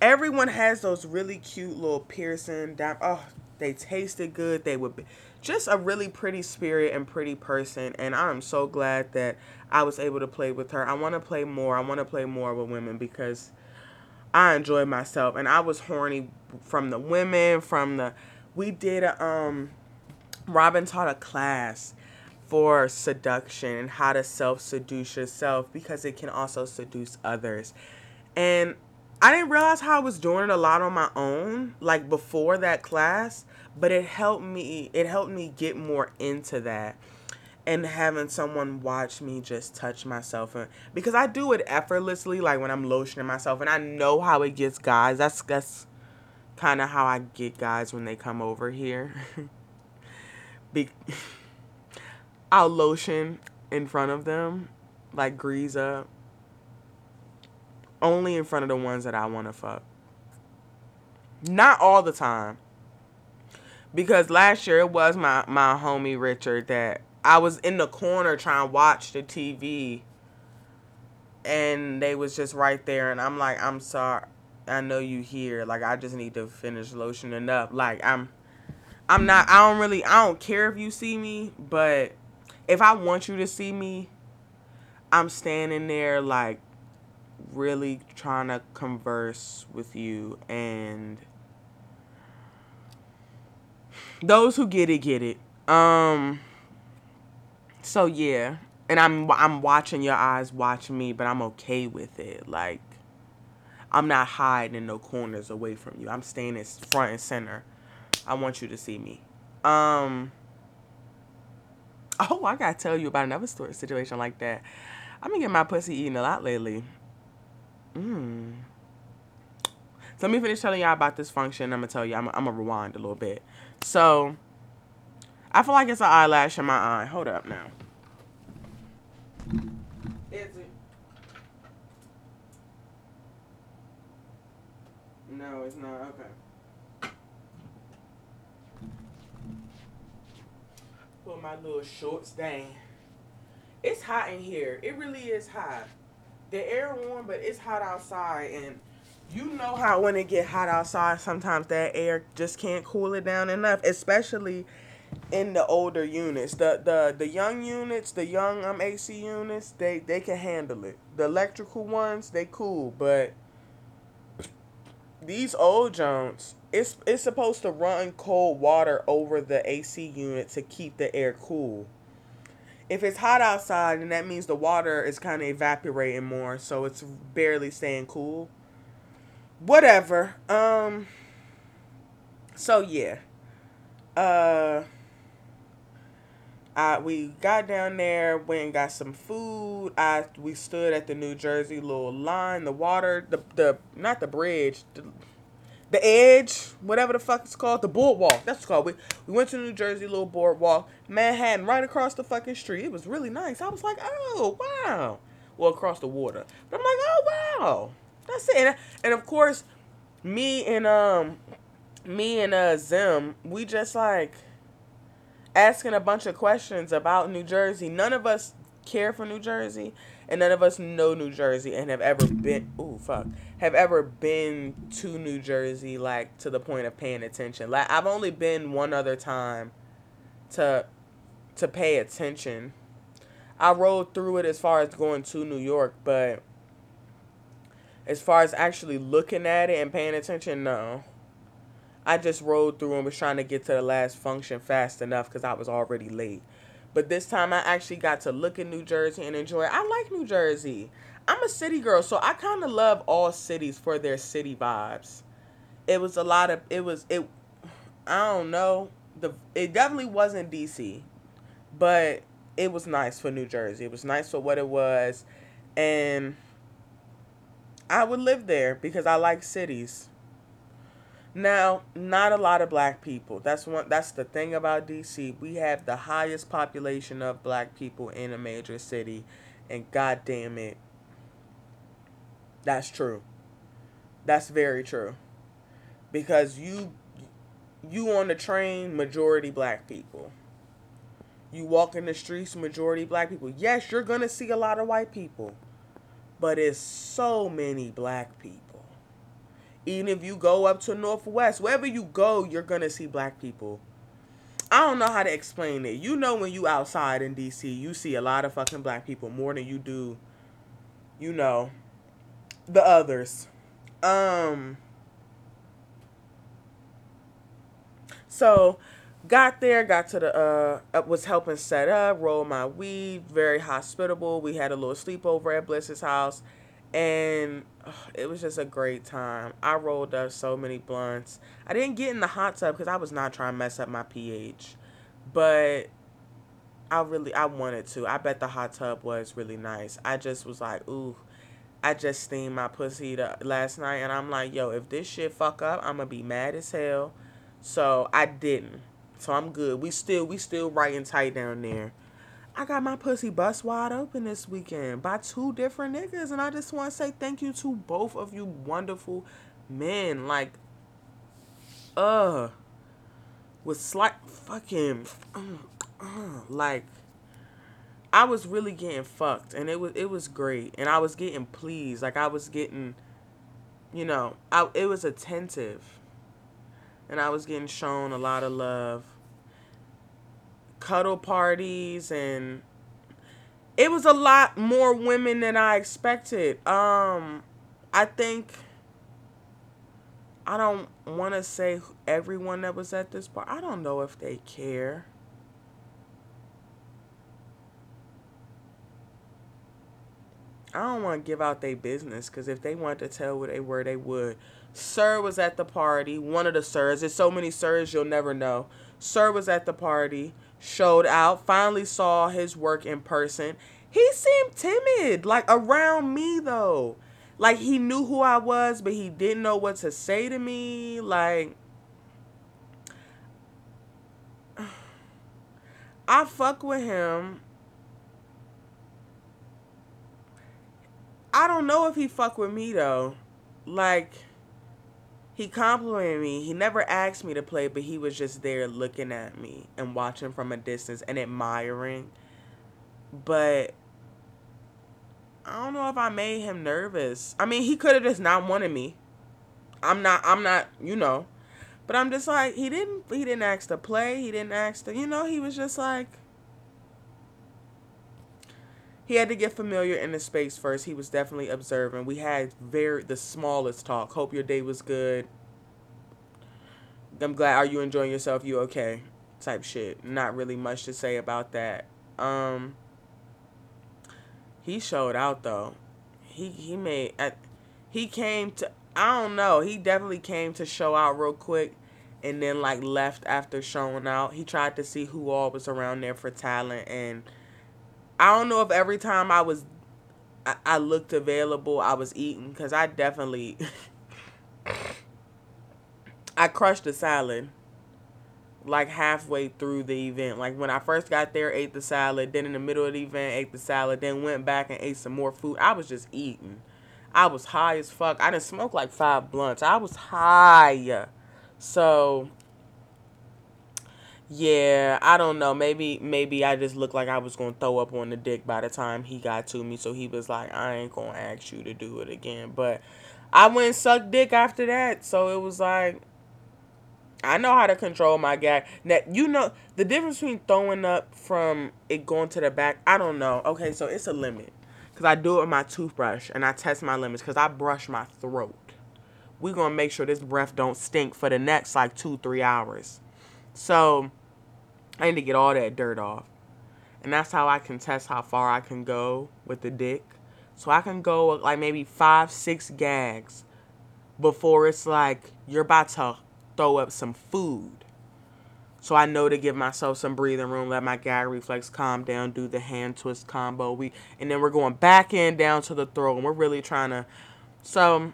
Everyone has those really cute little piercing down. Oh, they tasted good. They were just a really pretty spirit and pretty person. And I'm so glad that I was able to play with her. I want to play more. I want to play more with women because I enjoy myself. And I was horny from the women, from the. We did a. Um, Robin taught a class for seduction and how to self seduce yourself because it can also seduce others. And I didn't realize how I was doing it a lot on my own, like before that class, but it helped me it helped me get more into that and having someone watch me just touch myself and because I do it effortlessly like when I'm lotioning myself and I know how it gets guys. That's that's kind of how I get guys when they come over here. Be- I'll lotion in front of them, like grease up. Only in front of the ones that I want to fuck. Not all the time. Because last year it was my, my homie Richard that I was in the corner trying to watch the TV and they was just right there and I'm like, I'm sorry. I know you here. Like I just need to finish lotioning up. Like I'm I'm not I don't really I don't care if you see me, but if I want you to see me, I'm standing there like really trying to converse with you and those who get it get it. Um so yeah, and I'm I'm watching your eyes watch me, but I'm okay with it. Like I'm not hiding in no corners away from you. I'm staying as front and center. I want you to see me. Um Oh, I gotta tell you about another story situation like that. I've been getting my pussy eaten a lot lately. Mmm. So let me finish telling y'all about this function. I'm gonna tell you. I'm, I'm gonna rewind a little bit. So I feel like it's an eyelash in my eye. Hold up now. Is it? No, it's not. Okay. Put my little shorts down. It's hot in here. It really is hot. The air warm, but it's hot outside, and you know how when it get hot outside, sometimes that air just can't cool it down enough. Especially in the older units. The the the young units, the young um AC units, they they can handle it. The electrical ones, they cool, but these old Jones, it's it's supposed to run cold water over the AC unit to keep the air cool. If it's hot outside, and that means the water is kind of evaporating more, so it's barely staying cool. Whatever. Um. So yeah. Uh. I, we got down there, went and got some food. I we stood at the New Jersey little line, the water, the the not the bridge, the, the edge, whatever the fuck it's called, the boardwalk. That's called. We we went to New Jersey little boardwalk, Manhattan, right across the fucking street. It was really nice. I was like, oh wow. Well, across the water, but I'm like, oh wow, that's it. And, and of course, me and um, me and uh Zim, we just like asking a bunch of questions about New Jersey. None of us care for New Jersey, and none of us know New Jersey and have ever been. Ooh, fuck. Have ever been to New Jersey like to the point of paying attention. Like I've only been one other time to to pay attention. I rode through it as far as going to New York, but as far as actually looking at it and paying attention, no. I just rode through and was trying to get to the last function fast enough because I was already late. But this time I actually got to look at New Jersey and enjoy. I like New Jersey. I'm a city girl, so I kind of love all cities for their city vibes. It was a lot of it was it I don't know. The it definitely wasn't DC, but it was nice for New Jersey. It was nice for what it was and I would live there because I like cities. Now, not a lot of black people. That's one that's the thing about DC. We have the highest population of black people in a major city and god damn it. That's true. That's very true. Because you you on the train majority black people. You walk in the streets majority black people. Yes, you're going to see a lot of white people. But it's so many black people even if you go up to Northwest, wherever you go, you're gonna see black people. I don't know how to explain it. You know when you outside in DC, you see a lot of fucking black people more than you do, you know, the others. Um So got there, got to the uh was helping set up, roll my weed, very hospitable. We had a little sleepover at Bliss's house and oh, it was just a great time. I rolled up so many blunts. I didn't get in the hot tub because I was not trying to mess up my pH, but I really I wanted to. I bet the hot tub was really nice. I just was like, ooh, I just steamed my pussy the, last night, and I'm like, yo, if this shit fuck up, I'm gonna be mad as hell. So I didn't. So I'm good. We still we still right and tight down there. I got my pussy bust wide open this weekend by two different niggas, and I just want to say thank you to both of you wonderful men. Like, uh, with slight fucking, uh, uh, like, I was really getting fucked, and it was it was great, and I was getting pleased, like I was getting, you know, I it was attentive, and I was getting shown a lot of love cuddle parties and it was a lot more women than I expected. Um I think I don't want to say everyone that was at this part. I don't know if they care. I don't want to give out their business because if they wanted to tell where they were, they would. Sir was at the party. One of the sirs. There's so many sirs you'll never know. Sir was at the party showed out, finally saw his work in person. He seemed timid, like around me though. Like he knew who I was, but he didn't know what to say to me. Like I fuck with him. I don't know if he fuck with me though. Like he complimented me. He never asked me to play, but he was just there looking at me and watching from a distance and admiring. But I don't know if I made him nervous. I mean, he could have just not wanted me. I'm not I'm not, you know. But I'm just like he didn't he didn't ask to play. He didn't ask to you know he was just like he had to get familiar in the space first. He was definitely observing. We had very the smallest talk. Hope your day was good. I'm glad. Are you enjoying yourself? You okay? Type shit. Not really much to say about that. Um. He showed out though. He he made. He came to. I don't know. He definitely came to show out real quick, and then like left after showing out. He tried to see who all was around there for talent and I don't know if every time I was I, I looked available, I was eating because I definitely I crushed the salad like halfway through the event. Like when I first got there, ate the salad, then in the middle of the event, ate the salad, then went back and ate some more food. I was just eating. I was high as fuck. I didn't smoke like five blunts. I was high. So yeah, I don't know. Maybe maybe I just looked like I was gonna throw up on the dick by the time he got to me. So he was like, I ain't gonna ask you to do it again. But I went and sucked dick after that. So it was like I know how to control my gag. Now you know the difference between throwing up from it going to the back. I don't know. Okay, so it's a limit because I do it with my toothbrush and I test my limits because I brush my throat. We gonna make sure this breath don't stink for the next like two three hours. So I need to get all that dirt off. And that's how I can test how far I can go with the dick. So I can go like maybe five, six gags before it's like you're about to throw up some food. So I know to give myself some breathing room, let my gag reflex calm down, do the hand twist combo. We and then we're going back in down to the throat and we're really trying to so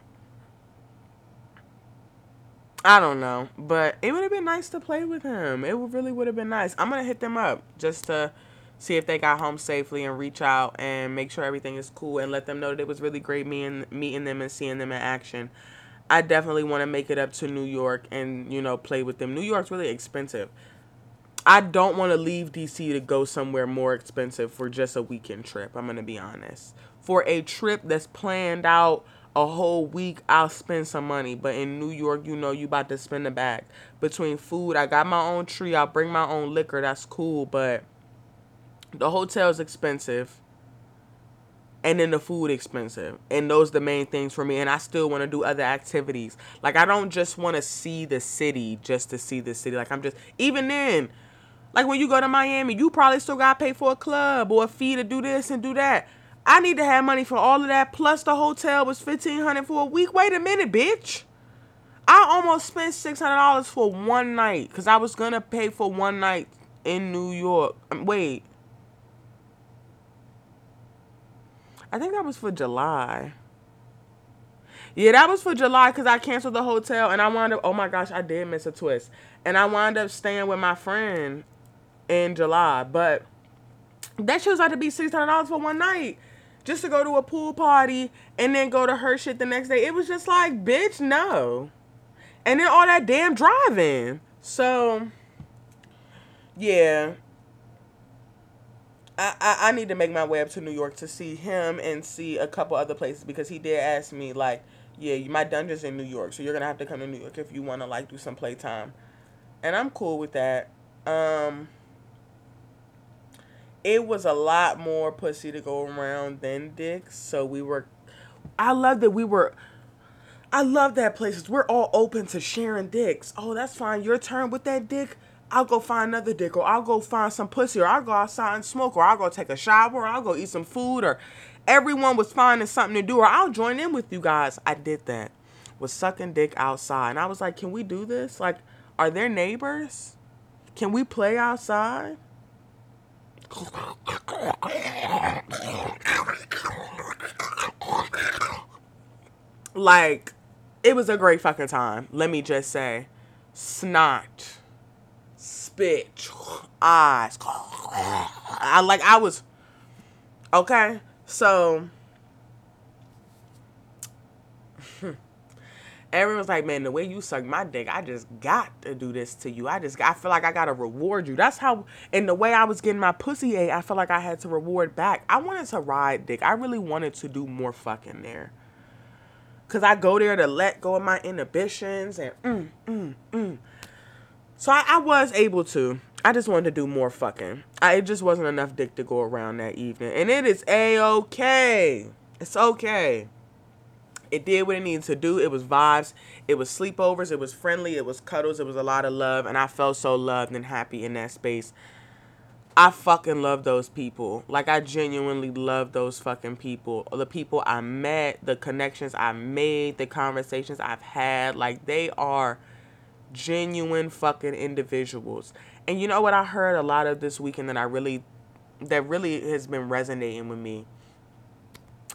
I don't know, but it would have been nice to play with him. It really would have been nice. I'm gonna hit them up just to see if they got home safely and reach out and make sure everything is cool and let them know that it was really great meeting meeting them and seeing them in action. I definitely want to make it up to New York and you know play with them. New York's really expensive. I don't want to leave DC to go somewhere more expensive for just a weekend trip. I'm gonna be honest. For a trip that's planned out a whole week, I'll spend some money. But in New York, you know, you about to spend a bag. Between food, I got my own tree. I'll bring my own liquor. That's cool. But the hotel is expensive. And then the food expensive. And those the main things for me. And I still want to do other activities. Like, I don't just want to see the city just to see the city. Like, I'm just, even then, like when you go to Miami, you probably still got to pay for a club or a fee to do this and do that. I need to have money for all of that. Plus the hotel was fifteen hundred for a week. Wait a minute, bitch. I almost spent six hundred dollars for one night because I was gonna pay for one night in New York. Um, wait, I think that was for July. Yeah, that was for July because I canceled the hotel and I wound up. Oh my gosh, I did miss a twist, and I wound up staying with my friend in July. But that shows out to be six hundred dollars for one night just to go to a pool party and then go to her shit the next day. It was just like, bitch, no. And then all that damn driving. So, yeah. I, I, I need to make my way up to New York to see him and see a couple other places because he did ask me, like, yeah, my dungeon's in New York, so you're going to have to come to New York if you want to, like, do some playtime. And I'm cool with that. Um, it was a lot more pussy to go around than dicks. So we were, I love that we were, I love that places. We're all open to sharing dicks. Oh, that's fine. Your turn with that dick. I'll go find another dick, or I'll go find some pussy, or I'll go outside and smoke, or I'll go take a shower, or I'll go eat some food, or everyone was finding something to do, or I'll join in with you guys. I did that. Was sucking dick outside. And I was like, can we do this? Like, are there neighbors? Can we play outside? Like, it was a great fucking time. Let me just say. Snot. Spit. Eyes. I like I was okay. So everyone's like, man, the way you suck my dick, I just got to do this to you. I just, I feel like I got to reward you. That's how, and the way I was getting my pussy ate, I feel like I had to reward back. I wanted to ride dick. I really wanted to do more fucking there. Cause I go there to let go of my inhibitions and mm, mm, mm. So I, I was able to. I just wanted to do more fucking. I, it just wasn't enough dick to go around that evening. And it is a-okay. It's okay. It did what it needed to do. It was vibes. It was sleepovers. It was friendly. It was cuddles. It was a lot of love. And I felt so loved and happy in that space. I fucking love those people. Like I genuinely love those fucking people. The people I met, the connections I made, the conversations I've had. Like they are genuine fucking individuals. And you know what I heard a lot of this weekend that I really that really has been resonating with me.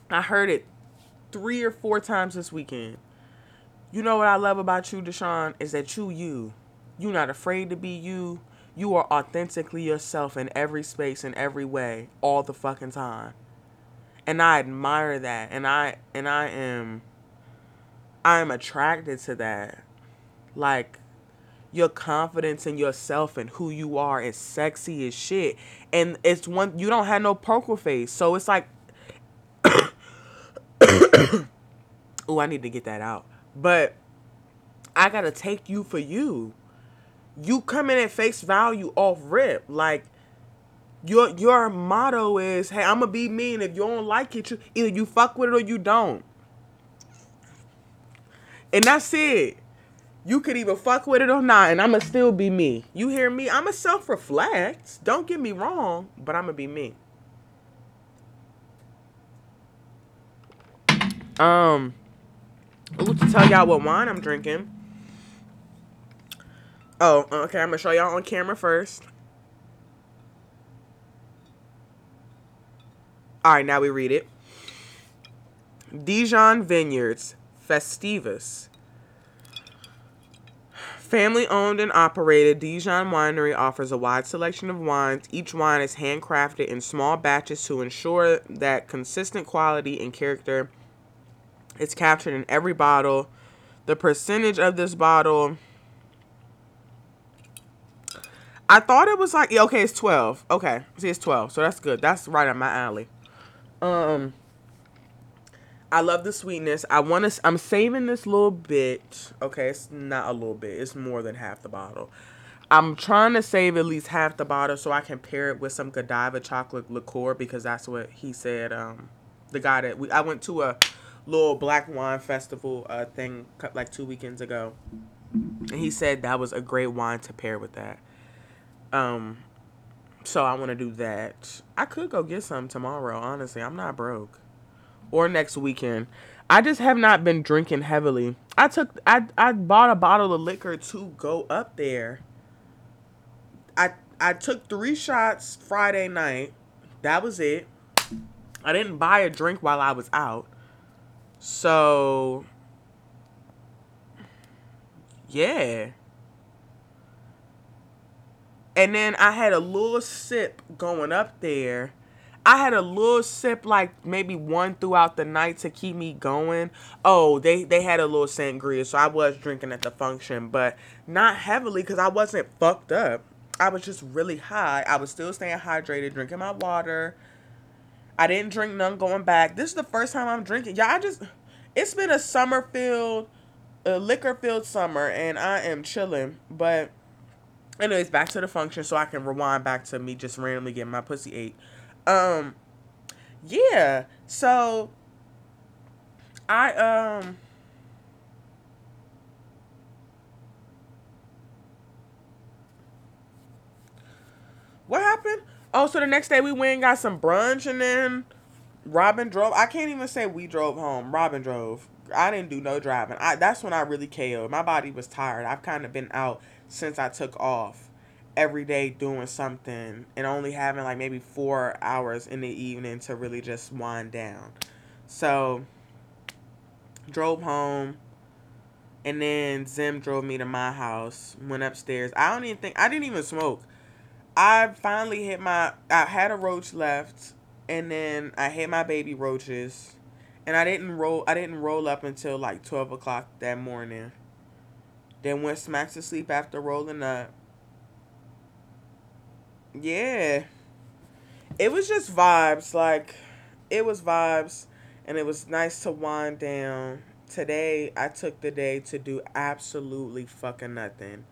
I heard it three or four times this weekend. You know what I love about you, Deshaun, is that you you. You're not afraid to be you. You are authentically yourself in every space in every way all the fucking time. And I admire that and I and I am I am attracted to that. Like your confidence in yourself and who you are is sexy as shit. And it's one you don't have no poker face. So it's like Oh, I need to get that out. But I gotta take you for you. You come in at face value off rip. Like your your motto is, hey, I'ma be mean. If you don't like it, you either you fuck with it or you don't. And that's it. You could either fuck with it or not, and I'ma still be me. You hear me? I'ma self-reflect. Don't get me wrong, but I'ma be me. Um, ooh, to tell y'all what wine I'm drinking. Oh, okay. I'm gonna show y'all on camera first. All right, now we read it. Dijon Vineyards Festivus. Family owned and operated, Dijon Winery offers a wide selection of wines. Each wine is handcrafted in small batches to ensure that consistent quality and character it's captured in every bottle. The percentage of this bottle. I thought it was like okay, it's twelve. Okay, see, it's twelve, so that's good. That's right up my alley. Um, I love the sweetness. I want to. I'm saving this little bit. Okay, it's not a little bit. It's more than half the bottle. I'm trying to save at least half the bottle so I can pair it with some Godiva chocolate liqueur because that's what he said. Um, the guy that we I went to a little black wine festival uh, thing like two weekends ago, and he said that was a great wine to pair with that. Um, so I want to do that. I could go get some tomorrow. Honestly, I'm not broke. Or next weekend. I just have not been drinking heavily. I took I I bought a bottle of liquor to go up there. I I took 3 shots Friday night. That was it. I didn't buy a drink while I was out. So, yeah. And then I had a little sip going up there. I had a little sip, like maybe one throughout the night to keep me going. Oh, they they had a little sangria, so I was drinking at the function, but not heavily because I wasn't fucked up. I was just really high. I was still staying hydrated, drinking my water. I didn't drink none going back. This is the first time I'm drinking. Yeah, I just it's been a summer filled, a liquor filled summer, and I am chilling. But anyways, back to the function, so I can rewind back to me just randomly getting my pussy ate. Um, yeah. So I um. What happened? Oh, so the next day we went and got some brunch and then Robin drove. I can't even say we drove home. Robin drove. I didn't do no driving. I that's when I really KO'd. My body was tired. I've kind of been out since I took off every day doing something and only having like maybe 4 hours in the evening to really just wind down. So drove home and then Zim drove me to my house, went upstairs. I don't even think I didn't even smoke. I finally hit my I had a roach left and then I hit my baby roaches and I didn't roll I didn't roll up until like twelve o'clock that morning. Then went smack to sleep after rolling up. Yeah. It was just vibes, like it was vibes and it was nice to wind down today I took the day to do absolutely fucking nothing.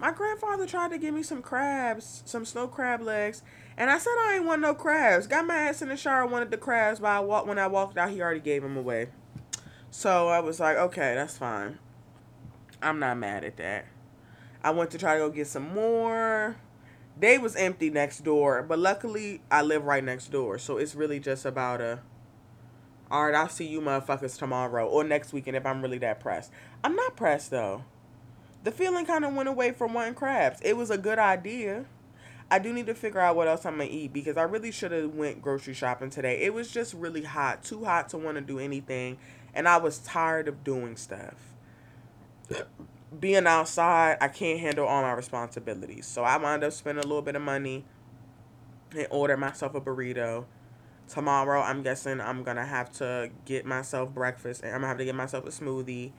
My grandfather tried to give me some crabs, some snow crab legs, and I said I ain't want no crabs. Got my ass in the shower, wanted the crabs, but I walk, when I walked out, he already gave them away. So I was like, okay, that's fine. I'm not mad at that. I went to try to go get some more. They was empty next door, but luckily I live right next door, so it's really just about a. All right, I'll see you motherfuckers tomorrow or next weekend if I'm really that pressed. I'm not pressed though. The feeling kind of went away from wanting crabs. It was a good idea. I do need to figure out what else I'm gonna eat because I really should have went grocery shopping today. It was just really hot, too hot to want to do anything, and I was tired of doing stuff. Being outside, I can't handle all my responsibilities, so I wound up spending a little bit of money and order myself a burrito. Tomorrow, I'm guessing I'm gonna have to get myself breakfast, and I'm gonna have to get myself a smoothie,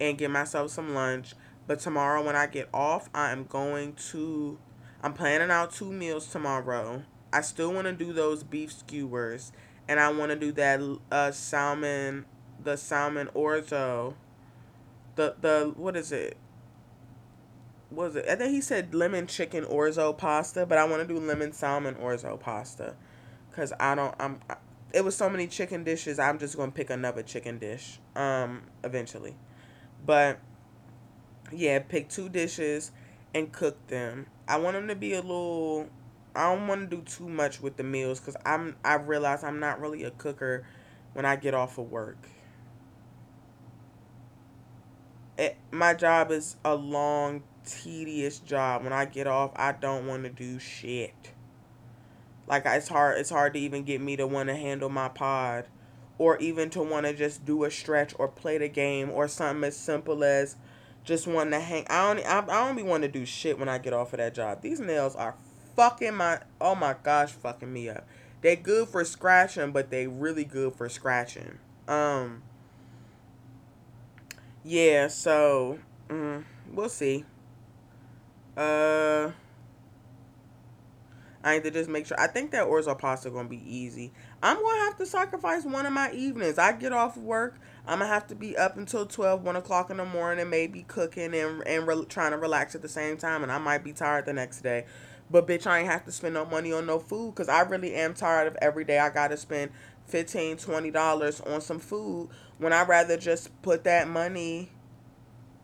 and get myself some lunch. But tomorrow, when I get off, I am going to I'm planning out two meals tomorrow. I still want to do those beef skewers, and I want to do that uh salmon, the salmon orzo. The the what is it? Was it? I think he said lemon chicken orzo pasta, but I want to do lemon salmon orzo pasta, cause I don't. I'm. It was so many chicken dishes. I'm just gonna pick another chicken dish. Um, eventually, but yeah, pick two dishes and cook them. I want them to be a little. I don't want to do too much with the meals because I'm. I realize I'm not really a cooker when I get off of work. It, my job is a long, tedious job. When I get off, I don't want to do shit. Like it's hard. It's hard to even get me to want to handle my pod, or even to want to just do a stretch or play the game or something as simple as just wanting to hang. I don't. I, I don't be wanting to do shit when I get off of that job. These nails are fucking my. Oh my gosh, fucking me up. They good for scratching, but they really good for scratching. Um. Yeah. So, mm, we'll see. Uh. I need to just make sure. I think that orzo pasta gonna be easy. I'm gonna have to sacrifice one of my evenings. I get off work. I'm gonna have to be up until 12, 1 o'clock in the morning, maybe cooking and and re- trying to relax at the same time, and I might be tired the next day. But bitch, I ain't have to spend no money on no food because I really am tired of every day I gotta spend 15 20 dollars on some food when I rather just put that money.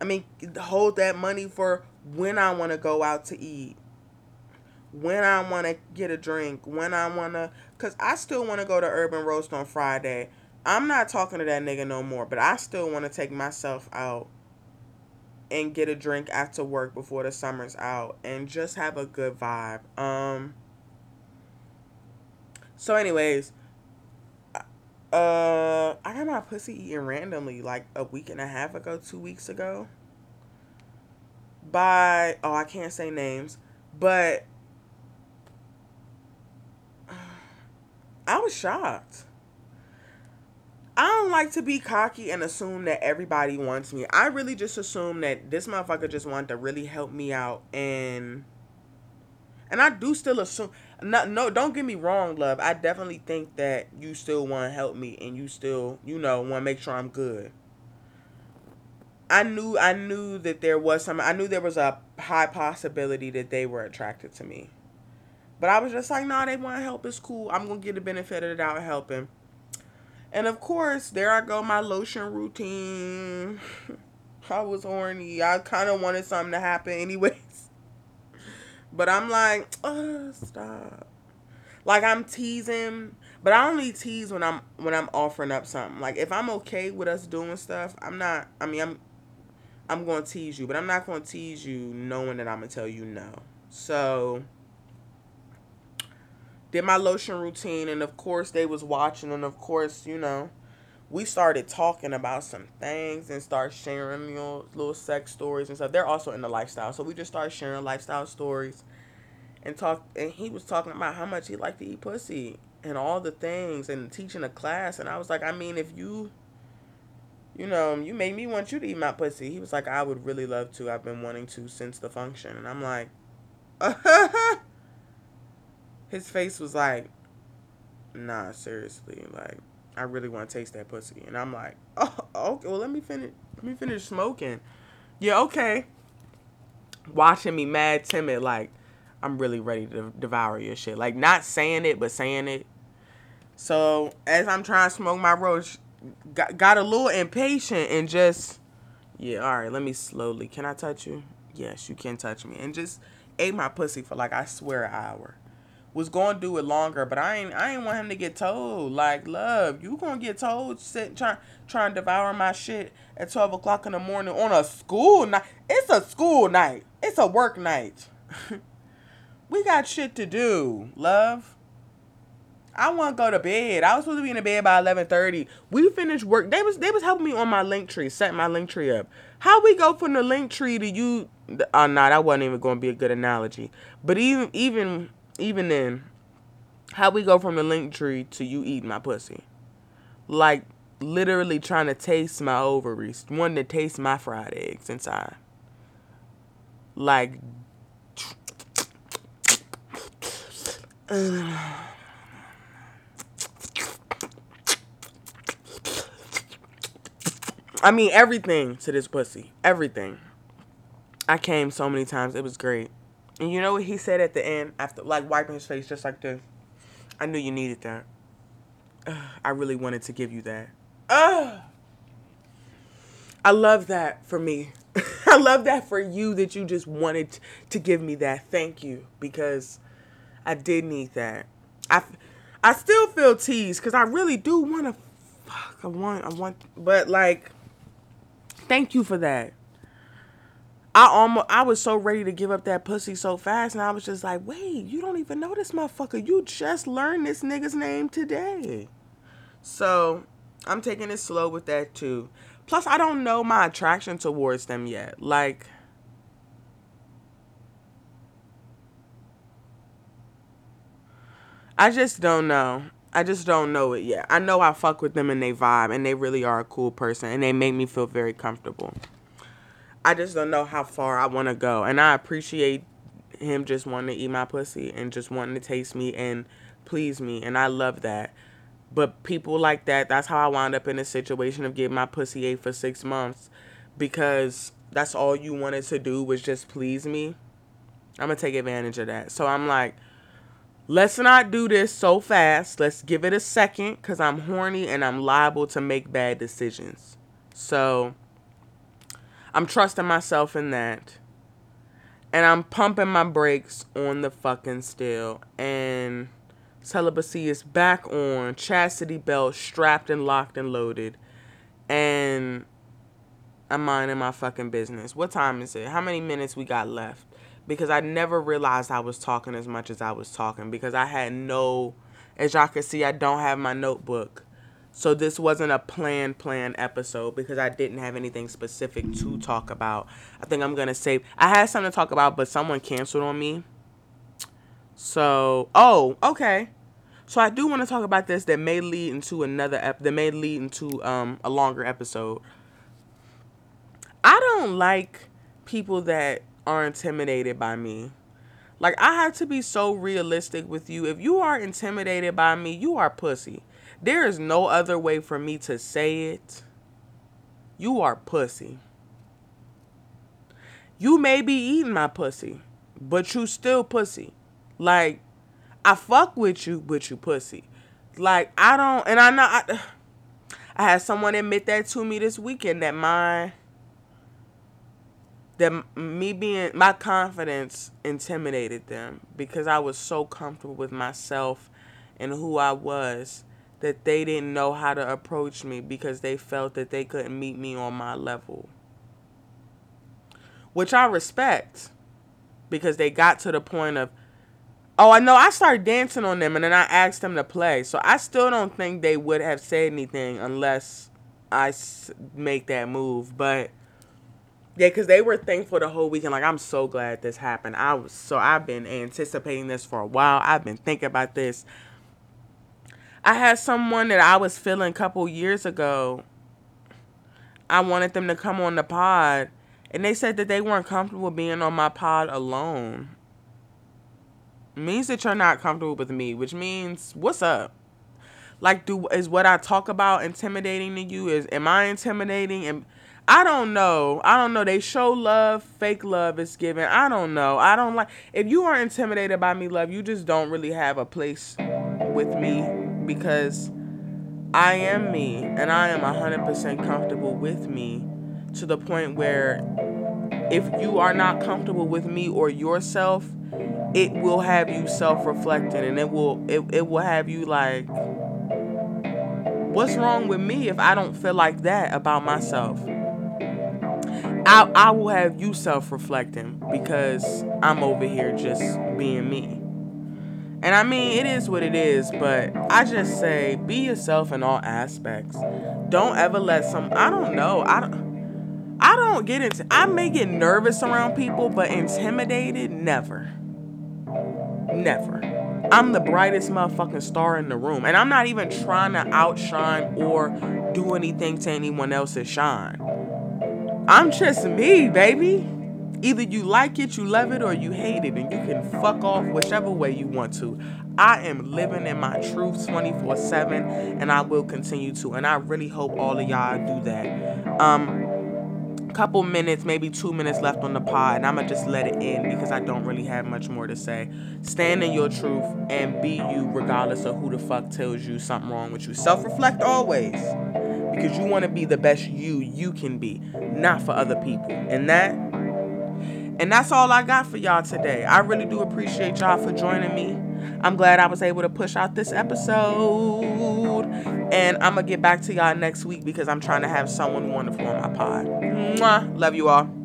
I mean, hold that money for when I want to go out to eat when I want to get a drink, when I want to, because I still want to go to Urban Roast on Friday. I'm not talking to that nigga no more, but I still want to take myself out and get a drink after work before the summer's out and just have a good vibe. Um, so, anyways, uh, I got my pussy eaten randomly like a week and a half ago, two weeks ago. By, oh, I can't say names, but I was shocked. I don't like to be cocky and assume that everybody wants me. I really just assume that this motherfucker just wanted to really help me out and and I do still assume no no don't get me wrong, love. I definitely think that you still want to help me and you still, you know, want to make sure I'm good. I knew I knew that there was some I knew there was a high possibility that they were attracted to me. But I was just like, nah, they want to help. It's cool. I'm to get the benefit of the doubt helping. And of course, there I go, my lotion routine. I was horny. I kind of wanted something to happen anyways. But I'm like, oh, stop. Like I'm teasing, but I only tease when I'm when I'm offering up something. Like if I'm okay with us doing stuff, I'm not. I mean, I'm I'm going to tease you, but I'm not going to tease you knowing that I'm to tell you no. So did my lotion routine and of course they was watching and of course you know we started talking about some things and start sharing you know little sex stories and stuff. They're also in the lifestyle so we just started sharing lifestyle stories and talk and he was talking about how much he liked to eat pussy and all the things and teaching a class and i was like i mean if you you know you made me want you to eat my pussy. He was like i would really love to. I've been wanting to since the function. And i'm like his face was like, nah, seriously, like, I really want to taste that pussy. And I'm like, oh, okay, well, let me finish. Let me finish smoking. Yeah, okay. Watching me mad timid, like I'm really ready to devour your shit. Like not saying it, but saying it. So as I'm trying to smoke my roach, got, got a little impatient and just, yeah, all right, let me slowly. Can I touch you? Yes, you can touch me. And just ate my pussy for like I swear an hour was to do it longer, but I ain't I ain't want him to get told. Like, love, you gonna get told sitting trying trying to devour my shit at twelve o'clock in the morning on a school night. It's a school night. It's a work night. we got shit to do, love. I want to go to bed. I was supposed to be in the bed by eleven thirty. We finished work. They was they was helping me on my link tree, setting my link tree up. How we go from the link tree to you? Oh, uh, no, that wasn't even going to be a good analogy. But even even even then, how we go from the link tree to you eating my pussy? Like literally trying to taste my ovaries, wanting to taste my fried eggs inside. Like. I mean everything to this pussy. Everything. I came so many times. It was great. And you know what he said at the end after like wiping his face just like this? I knew you needed that. I really wanted to give you that. Uh, I love that for me. I love that for you that you just wanted to give me that. Thank you because I did need that. I, I still feel teased because I really do want to. Fuck, I want, I want, but like, thank you for that. I almost I was so ready to give up that pussy so fast, and I was just like, wait, you don't even know this motherfucker. You just learned this nigga's name today. So I'm taking it slow with that too. Plus, I don't know my attraction towards them yet. Like, I just don't know. I just don't know it yet. I know I fuck with them and they vibe, and they really are a cool person, and they make me feel very comfortable. I just don't know how far I want to go. And I appreciate him just wanting to eat my pussy and just wanting to taste me and please me. And I love that. But people like that, that's how I wound up in a situation of getting my pussy ate for six months because that's all you wanted to do was just please me. I'm going to take advantage of that. So I'm like, let's not do this so fast. Let's give it a second because I'm horny and I'm liable to make bad decisions. So I'm trusting myself in that. And I'm pumping my brakes on the fucking still. And celibacy is back on. Chastity belt strapped and locked and loaded. And I'm minding my fucking business. What time is it? How many minutes we got left? Because I never realized I was talking as much as I was talking. Because I had no, as y'all can see, I don't have my notebook. So this wasn't a planned planned episode because I didn't have anything specific to talk about. I think I'm gonna save. I had something to talk about, but someone canceled on me. So oh okay. So I do want to talk about this that may lead into another ep- that may lead into um a longer episode. I don't like people that are intimidated by me. Like I have to be so realistic with you. If you are intimidated by me, you are pussy. There is no other way for me to say it. You are pussy. You may be eating my pussy, but you still pussy. Like, I fuck with you, but you pussy. Like, I don't, and I know, I, I had someone admit that to me this weekend that my, that me being, my confidence intimidated them because I was so comfortable with myself and who I was that they didn't know how to approach me because they felt that they couldn't meet me on my level. Which I respect because they got to the point of, oh, I know I started dancing on them and then I asked them to play. So I still don't think they would have said anything unless I make that move. But yeah, because they were thankful the whole weekend. Like, I'm so glad this happened. I was so I've been anticipating this for a while. I've been thinking about this. I had someone that I was feeling a couple years ago. I wanted them to come on the pod, and they said that they weren't comfortable being on my pod alone. It means that you're not comfortable with me, which means what's up? Like, do is what I talk about intimidating to you? Is am I intimidating? And I don't know. I don't know. They show love, fake love is given. I don't know. I don't like. If you are intimidated by me, love, you just don't really have a place with me because I am me and I am 100% comfortable with me to the point where if you are not comfortable with me or yourself, it will have you self-reflecting and it will it, it will have you like what's wrong with me if I don't feel like that about myself? I, I will have you self reflecting because I'm over here just being me. And I mean, it is what it is, but I just say be yourself in all aspects. Don't ever let some, I don't know, I don't, I don't get into, I may get nervous around people, but intimidated, never. Never. I'm the brightest motherfucking star in the room. And I'm not even trying to outshine or do anything to anyone else's shine. I'm just me, baby. Either you like it, you love it, or you hate it, and you can fuck off whichever way you want to. I am living in my truth 24 7, and I will continue to. And I really hope all of y'all do that. Um, couple minutes, maybe two minutes left on the pod, and I'm gonna just let it in because I don't really have much more to say. Stand in your truth and be you, regardless of who the fuck tells you something wrong with you. Self reflect always because you want to be the best you you can be, not for other people. And that. And that's all I got for y'all today. I really do appreciate y'all for joining me. I'm glad I was able to push out this episode. And I'm going to get back to y'all next week because I'm trying to have someone wonderful on my pod. Mwah. Love you all.